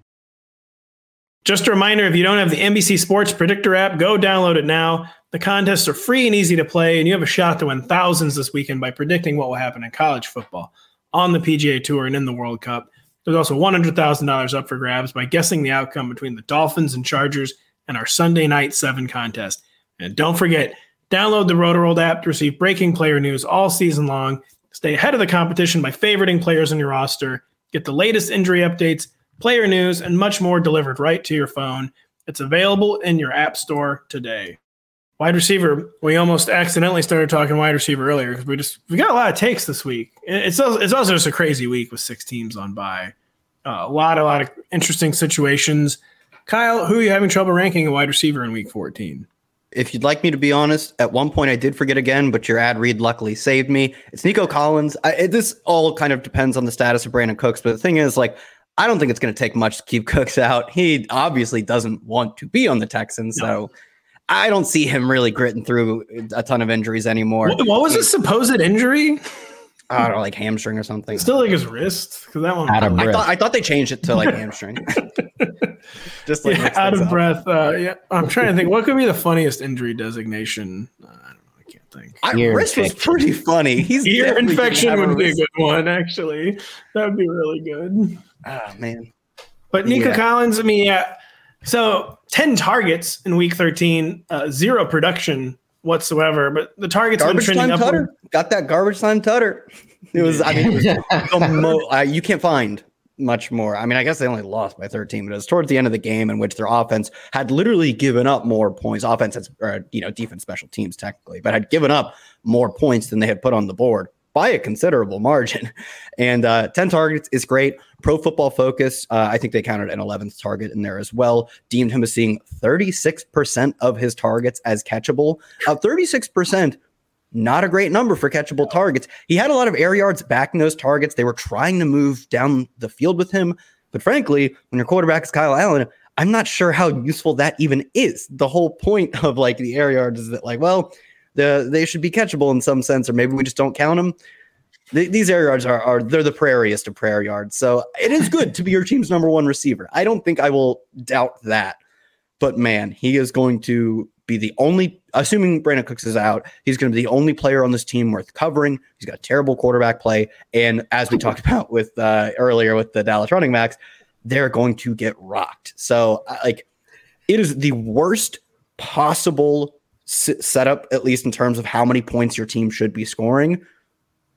Just a reminder if you don't have the NBC Sports Predictor app, go download it now. The contests are free and easy to play, and you have a shot to win thousands this weekend by predicting what will happen in college football, on the PGA Tour, and in the World Cup. There's also $100,000 up for grabs by guessing the outcome between the Dolphins and Chargers and our Sunday night seven contest. And don't forget, download the Rotoworld app to receive breaking player news all season long. Stay ahead of the competition by favoriting players on your roster. Get the latest injury updates, player news, and much more delivered right to your phone. It's available in your app store today. Wide receiver. We almost accidentally started talking wide receiver earlier because we just we got a lot of takes this week. It's also, it's also just a crazy week with six teams on bye. Uh, a lot, a lot of interesting situations. Kyle, who are you having trouble ranking a wide receiver in week 14? If you'd like me to be honest, at one point I did forget again, but your ad read luckily saved me. It's Nico Collins. I, it, this all kind of depends on the status of Brandin Cooks, but the thing is, like, I don't think it's going to take much to keep *laughs* Cooks out. He obviously doesn't want to be on the Texans, no. so I don't see him really gritting through a ton of injuries anymore. What, what was his supposed injury? I don't know, like hamstring or something. Still like his wrist because that one. Out of I breath. thought I thought they changed it to like hamstring. *laughs* Just like yeah, out of up. breath. Uh, yeah, I'm trying to think. What could be the funniest injury designation? Uh, I don't know. I can't think. I, Ear wrist was pretty funny. He's Ear infection would be a good one. Actually, that would be really good. Oh man, But Nico Yeah. Collins, I mean, yeah. So 10 targets in week 13, uh, zero production whatsoever. But the targets garbage been time trending upward. tutter. Got that garbage time tutter. It was. I mean, it was *laughs* the mo- uh, you can't find much more. I mean, I guess they only lost by 13, but it was towards the end of the game in which their offense had literally given up more points. Offense, has, or you know, defense, special teams technically, but had given up more points than they had put on the board by a considerable margin. *laughs* And uh, 10 targets is great. Pro Football Focus, uh, I think they counted an 11th target in there as well. Deemed him as seeing 36% of his targets as catchable. Uh, 36% not a great number for catchable targets. He had a lot of air yards backing those targets. They were trying to move down the field with him. But frankly, when your quarterback is Kyle Allen, I'm not sure how useful that even is. The whole point of like the air yards is that like, well, the they should be catchable in some sense, or maybe we just don't count them. Th- these air yards are, are they're the prairiest of prayer yards. So it is good to be your team's number one receiver. I don't think I will doubt that. But man, he is going to be the only, assuming Brandin Cooks is out, he's going to be the only player on this team worth covering. He's got terrible quarterback play. And as we talked about with uh, earlier with the Dallas running backs, they're going to get rocked. So, uh, like, it is the worst possible s- setup, at least in terms of how many points your team should be scoring.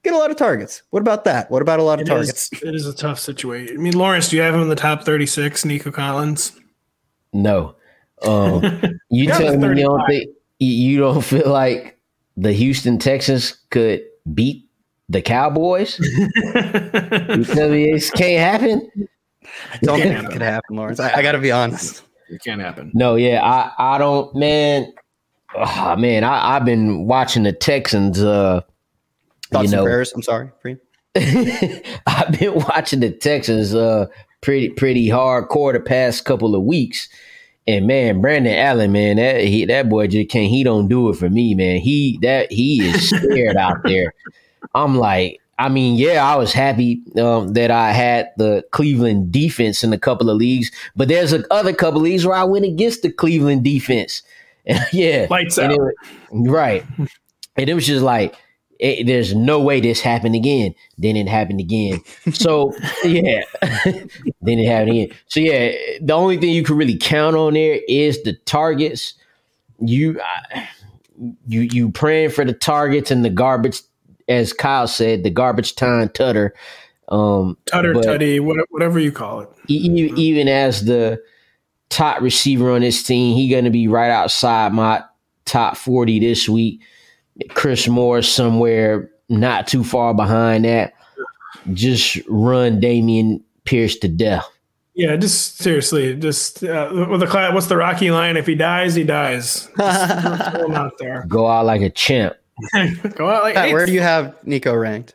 Get a lot of targets. What about that? What about a lot of It targets? is, *laughs* it is a tough situation. I mean, Lawrence, do you have him in the top 36, Nico Collins? No. Um, *laughs* you tell me you don't think you- you don't feel like the Houston Texans could beat the Cowboys? *laughs* you tell me it can't happen? I don't think happen. it could happen, Lawrence. I, I got to be honest. it can't happen. No, yeah, I I don't, man. Ah, man, I I've been watching the Texans. Uh, Thoughts you and prayers. I'm sorry. *laughs* I've been watching the Texans uh pretty pretty hardcore the past couple of weeks. And man, Brandon Allen, man, that he that boy just can't he don't do it for me, man. He that he is scared out there. I'm like, I mean, yeah, I was happy um, that I had the Cleveland defense in a couple of leagues, but there's a other couple of leagues where I went against the Cleveland defense. *laughs* yeah. Lights And out. was- right. And it was just like, it, there's no way this happened again. Then it happened again. So *laughs* yeah, *laughs* then it happened again. So yeah, the only thing you can really count on there is the targets. You, I- you, you praying for the targets and the garbage, as Kyle said, the garbage time tutter. Um, Tutter, tutty, whatever you call it. e- even as the top receiver on this team, he going to be right outside my top 40 this week. Chris Moore somewhere not too far behind that. Just run Dameon Pierce to death. Yeah, just seriously, just uh, with the class, what's the Rocky line? If he dies, he dies. Just *laughs* out there. Go out like a champ. *laughs* Go out like Pat, hey, where do you have Nico ranked?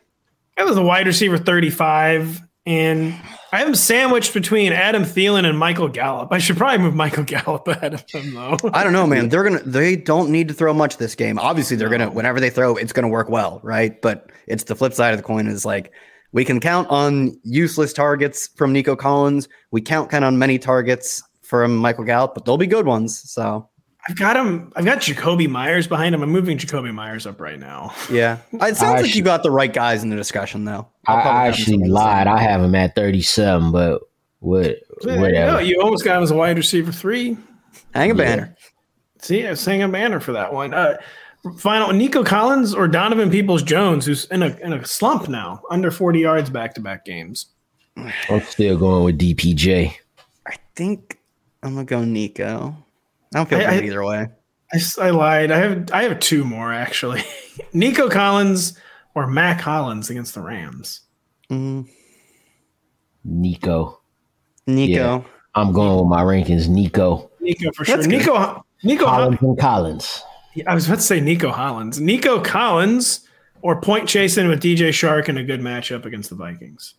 I was a wide receiver 35, and I am sandwiched between Adam Thielen and Michael Gallup. I should probably move Michael Gallup *laughs* ahead of him, though. I don't know, man. They're gonna. They don't need to throw much this game. Obviously, they're gonna. Whenever they throw, it's gonna work well, right? But it's the flip side of the coin. Is like we can count on useless targets from Nico Collins. We count kind of on many targets from Michael Gallup, but they'll be good ones. So I've got him. I've got Jakobi Meyers behind him. I'm moving Jakobi Meyers up right now. yeah, *laughs* it sounds I like you got the right guys in the discussion, though. I'll I, I have actually something to say. lied. I have him at 37, but what, There you whatever. go. You almost got him as a wide receiver three. Hang a banner. See, I was saying a banner for that one. Uh, final, Nico Collins or Donovan Peoples Jones, who's in a in a slump now, under 40 yards back to back games. I'm still going with DPJ. I think I'm gonna go Nico. I don't feel I- good I- either way. I, I lied. I have I have two more actually. *laughs* Nico Collins or Mack Hollins against the Rams. Mm, Nico. Nico. Yeah. I'm going with my rankings. Nico. Nico for sure. That's good. Nico Nico Collins and Collins. I was about to say Nico Hollins. Nico Collins or point chasing with DJ Chark in a good matchup against the Vikings.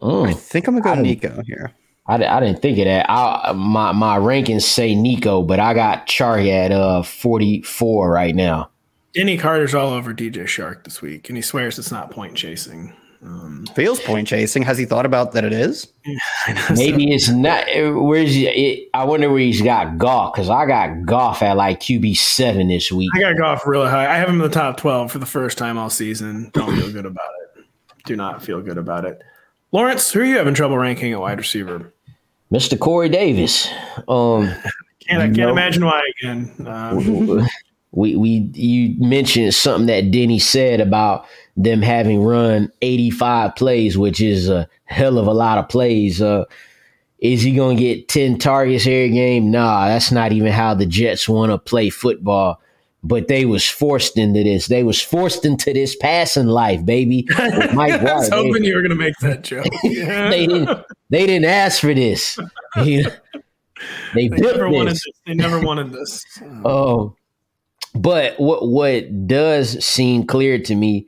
Oh, I think I'm gonna go I Nico here. I, I didn't think of that. I, my my rankings say Nico, but I got Chark at uh 44 right now. Denny Carter's all over DJ Chark this week, and he swears it's not point chasing. Um, Feels point chasing. Has he thought about that it is? *laughs* Maybe it's not. uh, Where's he- it? I wonder where he's got Goff because I got Goff at like QB seven this week. I got Goff really high. I have him in the top 12 for the first time all season. Don't feel good about it. Do not feel good about it. Lawrence, who are you having trouble ranking at wide receiver? Mr. Corey Davis. Um, *laughs* Can't, I can't No. imagine why again. Um, *laughs* we we you mentioned something that Denny said about them having run 85 plays, which is a hell of a lot of plays. Uh, is he going to get 10 targets every game? Nah, that's not even how the Jets want to play football. But they was forced into this. They was forced into this passing life, baby. *laughs* Mike I was. They- hoping you were going to make that joke. Yeah. *laughs* they didn't they didn't ask for this. You know, they, They never wanted this. this. They never wanted this. oh, *laughs* but what what does seem clear to me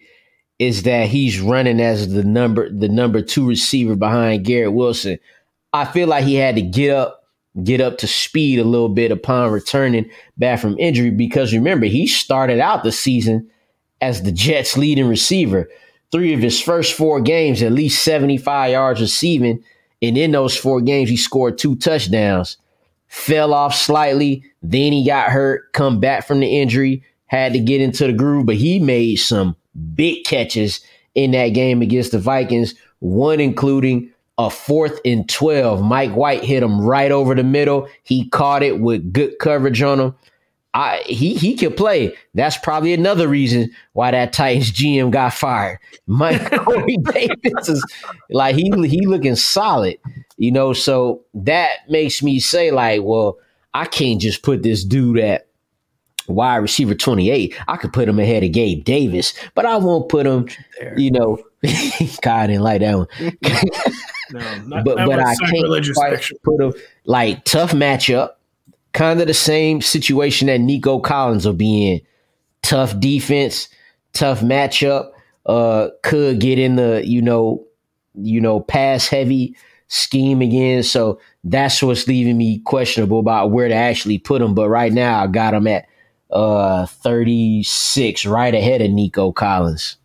is that he's running as the number the number two receiver behind Garrett Wilson. I feel like he had to get up get up to speed a little bit upon returning back from injury because remember he started out the season as the Jets leading receiver. Three of his first four games, at least 75 yards receiving. And in those four games, he scored two touchdowns fell off slightly. Then he got hurt, come back from the injury, had to get into the groove, but he made some big catches in that game against the Vikings, one including a fourth and 12. Mike White hit him right over the middle. He caught it with good coverage on him. I, he he could play. That's probably another reason why that Titans GM got fired. Mike *laughs* Corey Davis is like he he looking solid, you know. So that makes me say like, well, I can't just put this dude at wide receiver twenty eight. I could put him ahead of Gabe Davis, but I won't put him. You know, *laughs* God didn't like that one. *laughs* No, not, but but I can't quite action. put him like tough matchup, kind of the same situation that Nico Collins will be in. Tough defense, tough matchup. Uh, could get in the you know, you know, pass heavy scheme again. So that's what's leaving me questionable about where to actually put him. But right now, I got him at uh 36, right ahead of Nico Collins.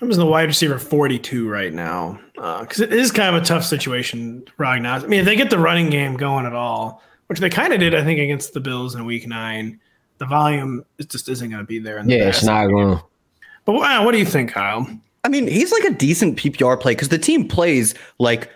I'm in the wide receiver 42 right now Uh, because it is kind of a tough situation right now. I mean, if they get the running game going at all, which they kind of did, I think, against the Bills in Week Nine, the volume it just isn't going to be there. In the Yeah, it's not going. to But wow, what do you think, Kyle? I mean, he's like a decent PPR play because the team plays like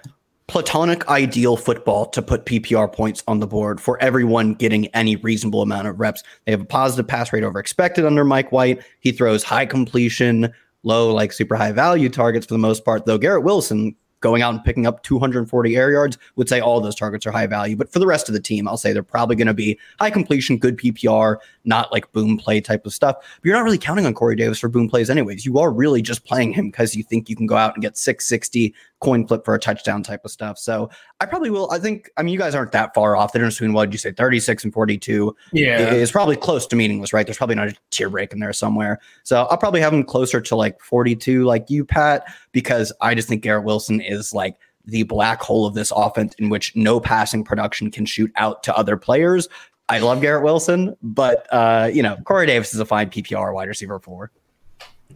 platonic ideal football to put PPR points on the board for everyone getting any reasonable amount of reps. They have a positive pass rate over expected under Mike White. He throws high completion, low, like super high value targets for the most part, though Garrett Wilson going out and picking up 240 air yards would say all those targets are high value. But for the rest of the team, I'll say they're probably going to be high completion, good PPR, not like boom play type of stuff. But you're not really counting on Corey Davis for boom plays anyways. You are really just playing him because you think you can go out and get 660 coin flip for a touchdown type of stuff. So I probably will. I think, I mean, you guys aren't that far off. The difference between what did you say, 36 and 42 Yeah, is probably close to meaningless, right? There's probably not a tier break in there somewhere. So I'll probably have him closer to like 42, like you, Pat, because I just think Garrett Wilson is like the black hole of this offense in which no passing production can shoot out to other players. I love Garrett Wilson, but uh, you know, Corey Davis is a fine PPR wide receiver for.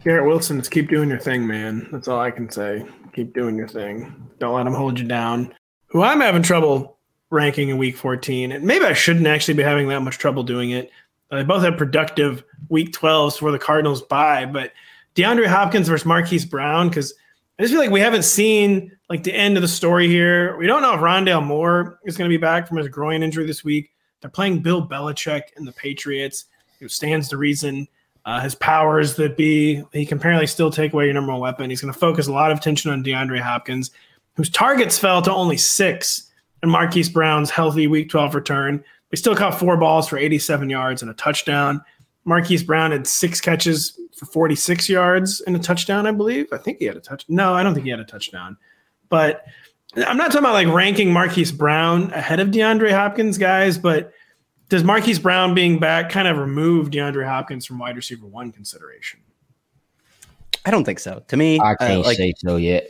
Garrett Wilson, just keep doing your thing, man. That's all I can say. Keep doing your thing. Don't let them hold you down. Who I'm having trouble ranking in week 14, and maybe I shouldn't actually be having that much trouble doing it. Uh, They both had productive week 12s for the Cardinals bye, but DeAndre Hopkins versus Marquise Brown, because I just feel like we haven't seen like the end of the story here. We don't know if Rondale Moore is going to be back from his groin injury this week. They're playing Bill Belichick and the Patriots, who stands to reason uh, his powers that be. He can apparently still take away your number one weapon. He's going to focus a lot of attention on DeAndre Hopkins, whose targets fell to only six, and Marquise Brown's healthy Week 12 return We still caught four balls for 87 yards and a touchdown. Marquise Brown had six catches for 46 yards and a touchdown, I believe. I think he had a touch. No, I don't think he had a touchdown. But I'm not talking about like ranking Marquise Brown ahead of DeAndre Hopkins, guys, but does Marquise Brown being back kind of remove DeAndre Hopkins from wide receiver one consideration? I don't think so. To me, I uh, can't like, say so yet.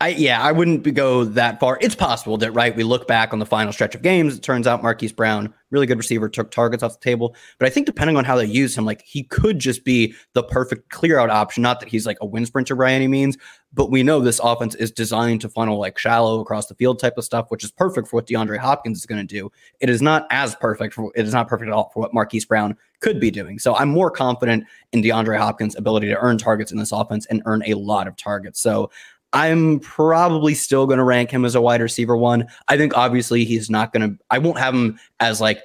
I yeah, I wouldn't go that far. It's possible that right. We look back on the final stretch of games. It turns out Marquise Brown, really good receiver, took targets off the table. But I think depending on how they use him, like he could just be the perfect clear out option. Not that he's like a wind sprinter by any means, but we know this offense is designed to funnel like shallow across the field type of stuff, which is perfect for what DeAndre Hopkins is going to do. It is not as perfect for it is not perfect at all for what Marquise Brown could be doing. So I'm more confident in DeAndre Hopkins' ability to earn targets in this offense and earn a lot of targets. So I'm probably still going to rank him as a wide receiver one. I think obviously he's not going to, I won't have him as like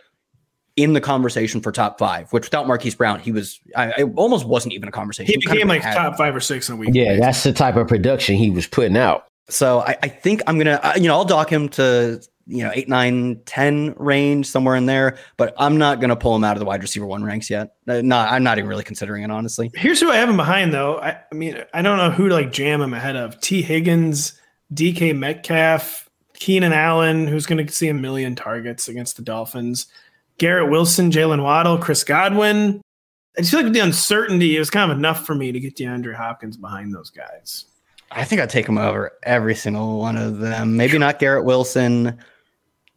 in the conversation for top five, which without Marquise Brown, he was, I, it almost wasn't even a conversation. He kind became of like had- top five or six in a week. Yeah, that's the type of production he was putting out. So I, I think I'm going to, you know, I'll dock him to, you know, eight, nine, 10 range, somewhere in there, but I'm not going to pull him out of the wide receiver one ranks yet. Uh, Not, I'm not even really considering it, honestly. Here's who I have him behind, though. I, I mean, I don't know who to like jam him ahead of. T. Higgins, DK Metcalf, Keenan Allen, who's going to see a million targets against the Dolphins, Garrett Wilson, Jaylen Waddle, Chris Godwin. I just feel like the uncertainty, it was kind of enough for me to get DeAndre Hopkins behind those guys. I think I'd take him over every single one of them. Maybe not Garrett Wilson.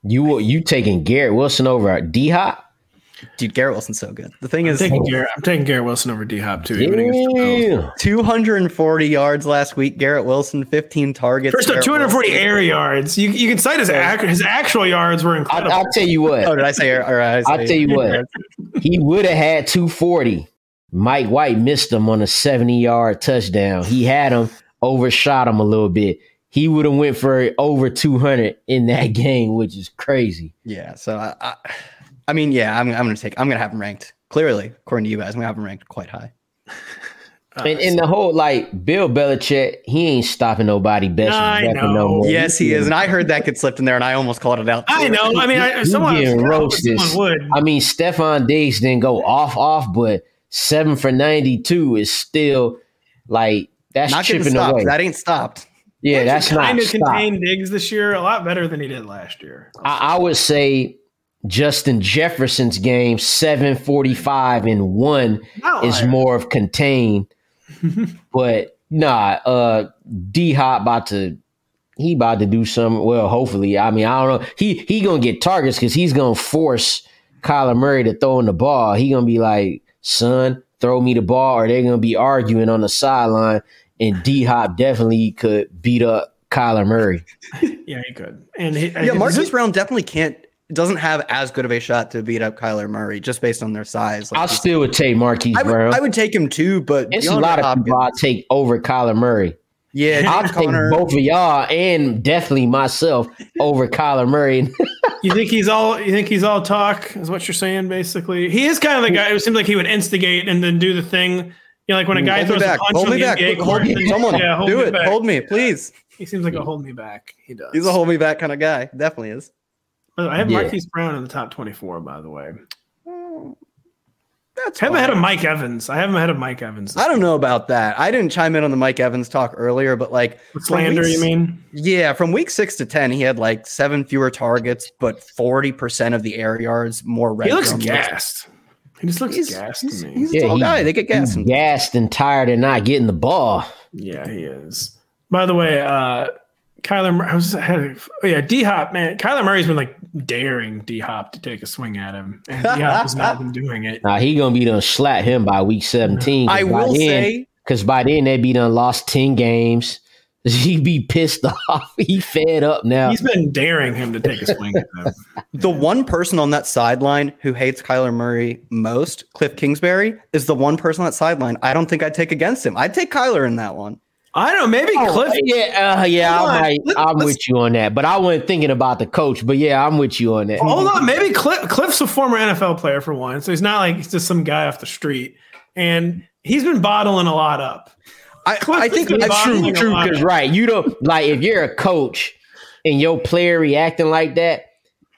You you taking Garrett Wilson over D Hop? Dude, Garrett Wilson's so good. The thing I'm is, taking Garrett, I'm taking Garrett Wilson over D Hop too. even against the Bills. Yeah. 240 yards last week. Garrett Wilson, 15 targets. First up, 240 Wilson- air yards. You, you can cite his ac- his actual yards were I, incredible. I'll tell you what. Oh, did I say? Or, or I I'll tell you what. He would have had 240. Mike White missed him on a 70 yard touchdown. He had him, overshot him a little bit. He would have went for over 200 in that *laughs* game, which is crazy. Yeah. So I, I, I mean, yeah, I'm, I'm gonna take. I'm gonna have him ranked. Clearly, according to you guys, I'm gonna have him ranked quite high. *laughs* Uh, And, and the whole like Bill Belichick, he ain't stopping nobody best I record know. no more. Yes, he is, and I heard that get slipped in there, and I almost called it out. I know. I mean, I, He someone, getting roasted. someone would. I mean, Stefon Diggs didn't go off off, but seven for ninety two is still like that's Not getting chipping stopped. away. That ain't stopped. Yeah, that's kind of contained Diggs this year a lot better than he did last year. I, I would say Justin Jefferson's game seven forty five and one Not is liar. more of contained, *laughs* but nah. Uh, D Hop about to he about to do some. Well, hopefully, I mean, I don't know. He he gonna get targets because he's gonna force Kyler Murray to throw in the ball. He gonna be like, son, throw me the ball, or they're gonna be arguing on the sideline. And D Hop definitely could beat up Kyler Murray. *laughs* Yeah, he could. And he, Yeah, uh, Marcus Brown definitely can't. Doesn't have as good of a shot to beat up Kyler Murray just based on their size. Like, I still would take Marquise I would, Brown. I would take him too, but it's a lot of Hopkins- people I take over Kyler Murray. Yeah, I'll James take both of y'all and definitely myself over Kyler Murray. You think he's all? You think he's all talk? Is what you're saying, basically? He is kind of the guy. It seems like he would instigate and then do the thing. You know, like when a guy Hold me throws a back. punch Hold on me the back. NBA Hold, court, then- someone yeah, hold do me it. back. Hold me, please. He seems like a hold me back. He does. He's a hold me back kind of guy. Definitely is. By the way, I have Yeah. Marquise Brown in the top 24. By the way, That's I have him fine. ahead of Mike Evans. I have him ahead of Mike Evans. I don't know about that. I didn't chime in on the Mike Evans talk earlier, but like from slander. weeks- You mean? Yeah, from week six to ten, he had like seven fewer targets, but forty percent of the air yards, more red. He looks zone yards. gassed. He just looks He's, gassed he's, to me. he's a Yeah, tall he- guy. They get gas. He's gassed and tired and not getting the ball. Yeah, he is. By the way, uh Kyler, I was, I had, oh yeah, D Hop, man. Kyler Murray's been like daring D Hop to take a swing at him, and D Hop has not been doing it. *laughs* Now he gonna be done slap him by week seventeen. I will say, because by then they'd be done lost ten games. He be pissed *laughs* off. He fed up now. He's been daring him to take a swing at him. *laughs* the one person on that sideline who hates Kyler Murray most, Cliff Kingsbury, is the one person on that sideline I don't think I'd take against him. I'd take Kyler in that one. I don't know. Maybe Cliff. yeah, uh, yeah, I on. might, Let- I'm with you on that. But I wasn't thinking about the coach. But yeah, I'm with you on that. Hold on, maybe Cliff, Cliff's a former NFL player for one, so he's not like he's just some guy off the street, and he's been bottling a lot up. I, I think bother True, true. Because right, you don't like if you're a coach and your player reacting like that.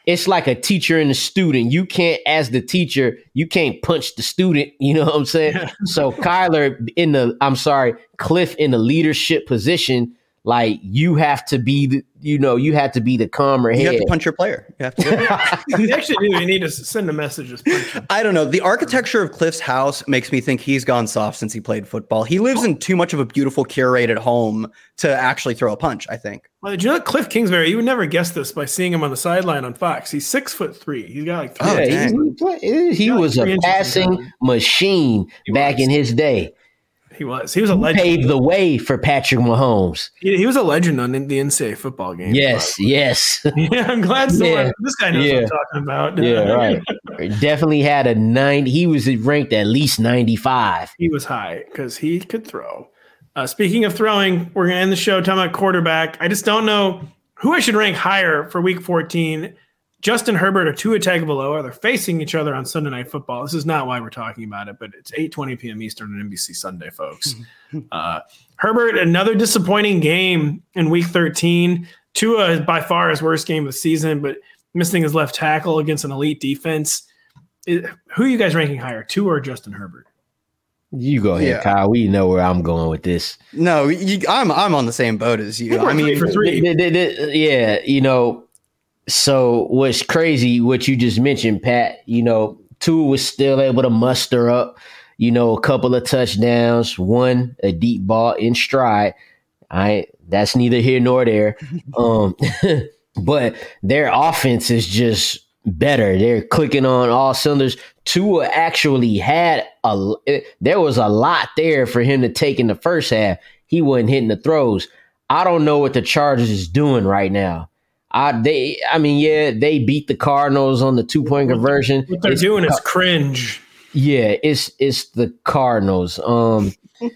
it's like a teacher and a student. You can't, as the teacher, you can't punch the student. *laughs* You know what I'm saying? so Kyler in the, I'm sorry, Cliff in the leadership position, like you have to be the, you know, you have to be the calmer You head. have to punch your player. You have to. *laughs* You actually do. You need to send a message. Just punch him. I don't know. The architecture of Cliff's house makes me think he's gone soft since he played football. He lives in too much of a beautiful, curated home to actually throw a punch. I think. Well, did you know Cliff Kingsbury? You would never guess this by seeing him on the sideline on Fox. He's six foot three. He's got like three. Oh, Yeah, dang. he, play- he like was three a passing time. machine back was. in his day. He was. He was a legend. He Paved the way for Patrick Mahomes. He, he was a legend on the NCAA football game. Yes, yes. *laughs* Yeah, I'm glad someone. Yeah. This guy knows Yeah. what I'm talking about. yeah, *laughs* right. Definitely had a nine. He was ranked at least 95. He was high because he could throw. Uh, speaking of throwing, we're going to end the show talking about quarterback. I just don't know who I should rank higher for week 14. Justin Herbert or Tua Tagovailoa. They're facing each other on Sunday Night Football. This is not why we're talking about it, but it's 8:20 p.m. Eastern on NBC Sunday, folks. *laughs* uh, Herbert, another disappointing game in Week 13. Tua is by far his worst game of the season, but missing his left tackle against an elite defense. It- who are you guys ranking higher, Tua or Justin Herbert? You go ahead, Yeah. Kyle. We know where I'm going with this. No, you, I'm I'm on the same boat as you. I mean, for three. Th- th- th- Yeah, you know, so what's crazy, what you just mentioned, Pat, you know, Tua was still able to muster up, you know, a couple of touchdowns, one a deep ball in stride. I that's neither here nor there. *laughs* Um *laughs* but their offense is just better. They're clicking on all cylinders. Tua actually had a there was a lot there for him to take in the first half. He wasn't hitting the throws. I don't know what the Chargers is doing right now. I they I mean yeah they beat the Cardinals on the two point conversion. What they're It's- doing is cringe. yeah, it's it's the Cardinals. Um *laughs*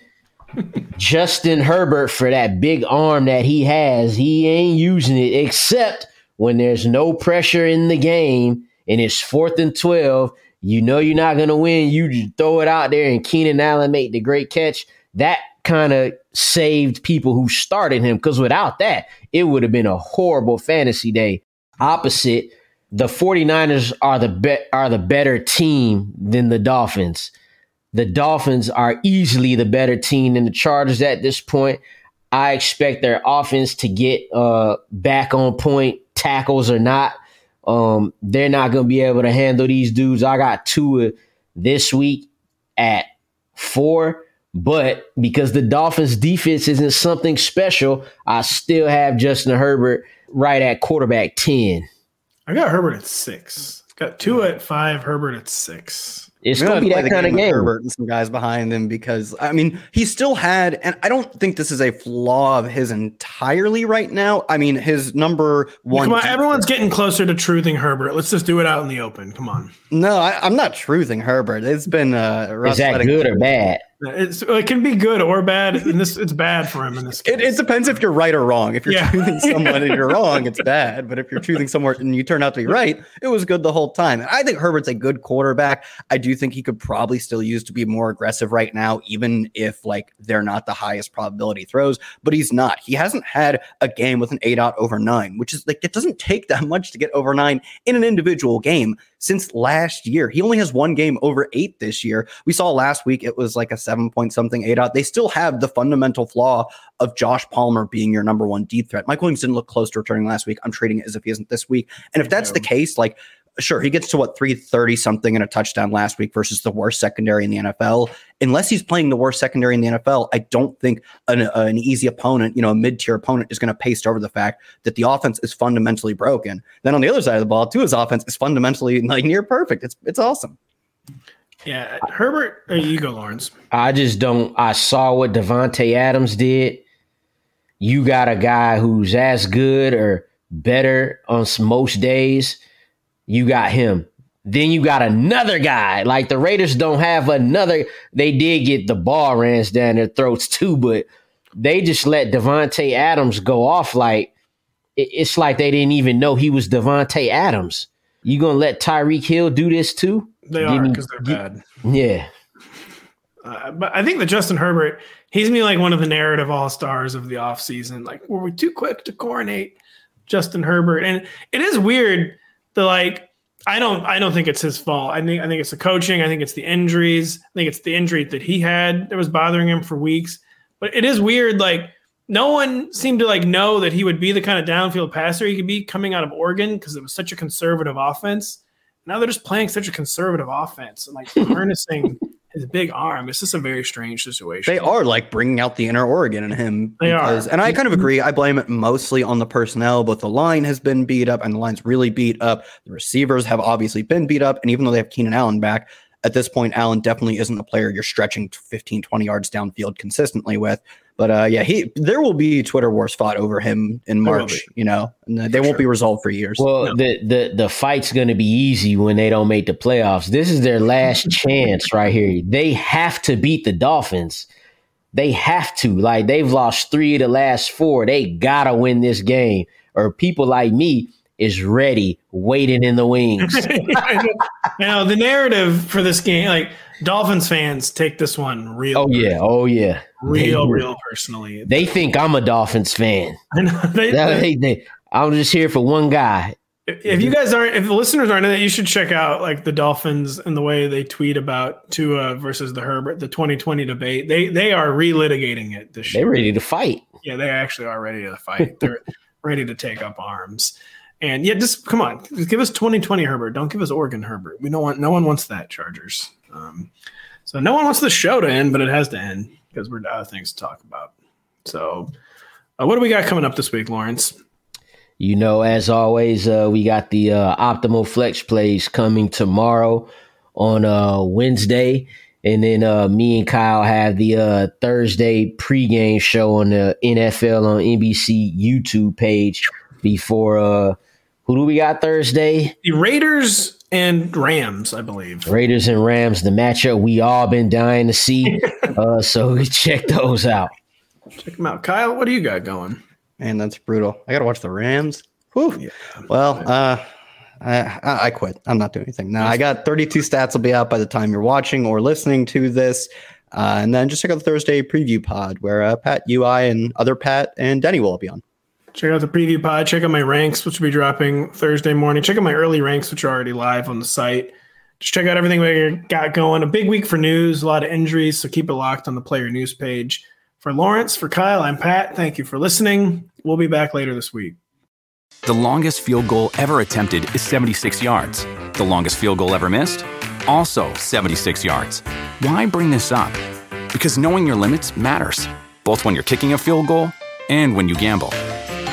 Justin Herbert for that big arm that he has, he ain't using it except when there's no pressure in the game and it's fourth and twelve. You know you're not gonna win. You just throw it out there and Keenan Allen made the great catch. That kind of saved people who started him because without that, it would have been a horrible fantasy day. Opposite, the 49ers are the be- are the better team than the Dolphins. The Dolphins are easily the better team than the Chargers at this point. I expect their offense to get uh, back on point, tackles or not. Um, they're not going to be able to handle these dudes. I got two this week at four, but because the Dolphins' defense isn't something special, I still have Justin Herbert right at quarterback 10. I got Herbert at six. Got Tua at five. Herbert at six. It's going to be play that the kind of game. Herbert and some guys behind him because I mean he still had, and I don't think this is a flaw of his entirely right now. I mean his number one. Come on, everyone's getting closer to truthing Herbert. Let's just do it out in the open. Come on. No, I, I'm not truthing Herbert. It's been uh, Is that good or bad? It's, it can be good or bad, and this it's bad for him in this case. It, it depends if you're right or wrong. If you're Yeah. truthing someone and you're wrong, it's *laughs* bad. But if you're choosing someone and you turn out to be right, it was good the whole time. And I think Herbert's a good quarterback. I do think he could probably still use to be more aggressive right now, even if like they're not the highest probability throws. But he's not. He hasn't had a game with an eight out over nine, which is like it doesn't take that *laughs* much to get over nine in an individual game since last year. He only has one game over eight this year. We saw last week it was like a seven point something eight out. They still have the fundamental flaw of Josh Palmer being your number one deep threat. Mike Williams didn't look close to returning last week. I'm treating it as if he isn't this week. And if that's the case, like sure, he gets to what 330 something and a touchdown last week versus the worst secondary in the NFL. Unless he's playing the worst secondary in the NFL, I don't think an, an easy opponent, you know, a mid tier opponent is going to paste over the fact that the offense is fundamentally broken. Then on the other side of the ball, too, his offense is fundamentally like near perfect. It's it's awesome. yeah, Herbert. Uh, you go, Lawrence. I just don't. I saw what Davante Adams did. You got a guy who's as good or better on s- most days. You got him. Then you got another guy. Like the Raiders don't have another. They did get the ball rans down their throats too, but they just let Davante Adams go off. Like it's like they didn't even know he was Davante Adams. You gonna let Tyreek Hill do this too? They are because they're gi- bad. Yeah. Uh, but I think that Justin Herbert, he's be like one of the narrative all stars of the offseason. Like, were we too quick to coronate Justin Herbert? And it is weird. The like I don't I don't think it's his fault. I think I think it's the coaching. I think it's the injuries. I think it's the injury that he had that was bothering him for weeks. But it is weird, like no one seemed to like know that he would be the kind of downfield passer he could be coming out of Oregon because it was such a conservative offense. Now they're just playing such a conservative offense and like harnessing his big arm. It's just a very strange situation. They are like bringing out the inner Oregon in him. They because, are. And I kind of agree. I blame it mostly on the personnel, but the line has been beat up and the line's really beat up. The receivers have obviously been beat up. And even though they have Keenan Allen back, at this point, Allen definitely isn't a player you're stretching 15, 20 yards downfield consistently with. But uh, yeah, he there will be Twitter wars fought over him in March, you know, and they won't be resolved for years. Well, the the the fight's going to be easy when they don't make the playoffs. This is their last *laughs* chance right here. They have to beat the Dolphins. They have to. Like they've lost 3 of the last 4. They got to win this game or people like me is ready, waiting in the wings. *laughs* now the narrative for this game, like Dolphins fans take this one real, oh yeah, oh yeah. real, they, real personally. They think I'm a Dolphins fan. *laughs* I know, they- They- they- I'm just here for one guy. if you guys aren't, if the listeners aren't in that, you should check out like the Dolphins and the way they tweet about Tua versus the Herbert, the 2020 debate. They they are relitigating it this They're year. ready to fight. Yeah, they actually are ready to fight. They're *laughs* ready to take up arms. And yeah, just come on, just give us 2020 Herbert. Don't give us Oregon Herbert. We don't want. No one wants that Chargers. Um, so no one wants the show to end, but it has to end because we're out of things to talk about. So, uh, what do we got coming up this week, Lawrence? You know, as always, uh, we got the uh, optimal flex plays coming tomorrow on uh, Wednesday. And then uh, me and Kyle have the uh, Thursday pregame show on the NFL on NBC YouTube page before. Who do we got Thursday? The Raiders and Rams, I believe. Raiders and Rams, the matchup we all been dying to see. *laughs* uh, so we check those out. Check them out. Kyle, what do you got going? Man, that's brutal. I got to watch the Rams. Whew. Well, uh, I, I I quit. I'm not doing anything. Now I got 32 stats will be out by the time you're watching or listening to this. Uh, and then just check out the Thursday preview pod where uh, Pat, UI, and other Pat and Denny will be on. Check out the preview pod. Check out my ranks, which will be dropping Thursday morning. Check out my early ranks, which are already live on the site. Just check out everything we got going. A big week for news, a lot of injuries, so keep it locked on the player news page. For Lawrence, for Kyle, I'm Pat. Thank you for listening. We'll be back later this week. The longest field goal ever attempted is 76 yards. The longest field goal ever missed? Also 76 yards. Why bring this up? Because knowing your limits matters, both when you're kicking a field goal and when you gamble.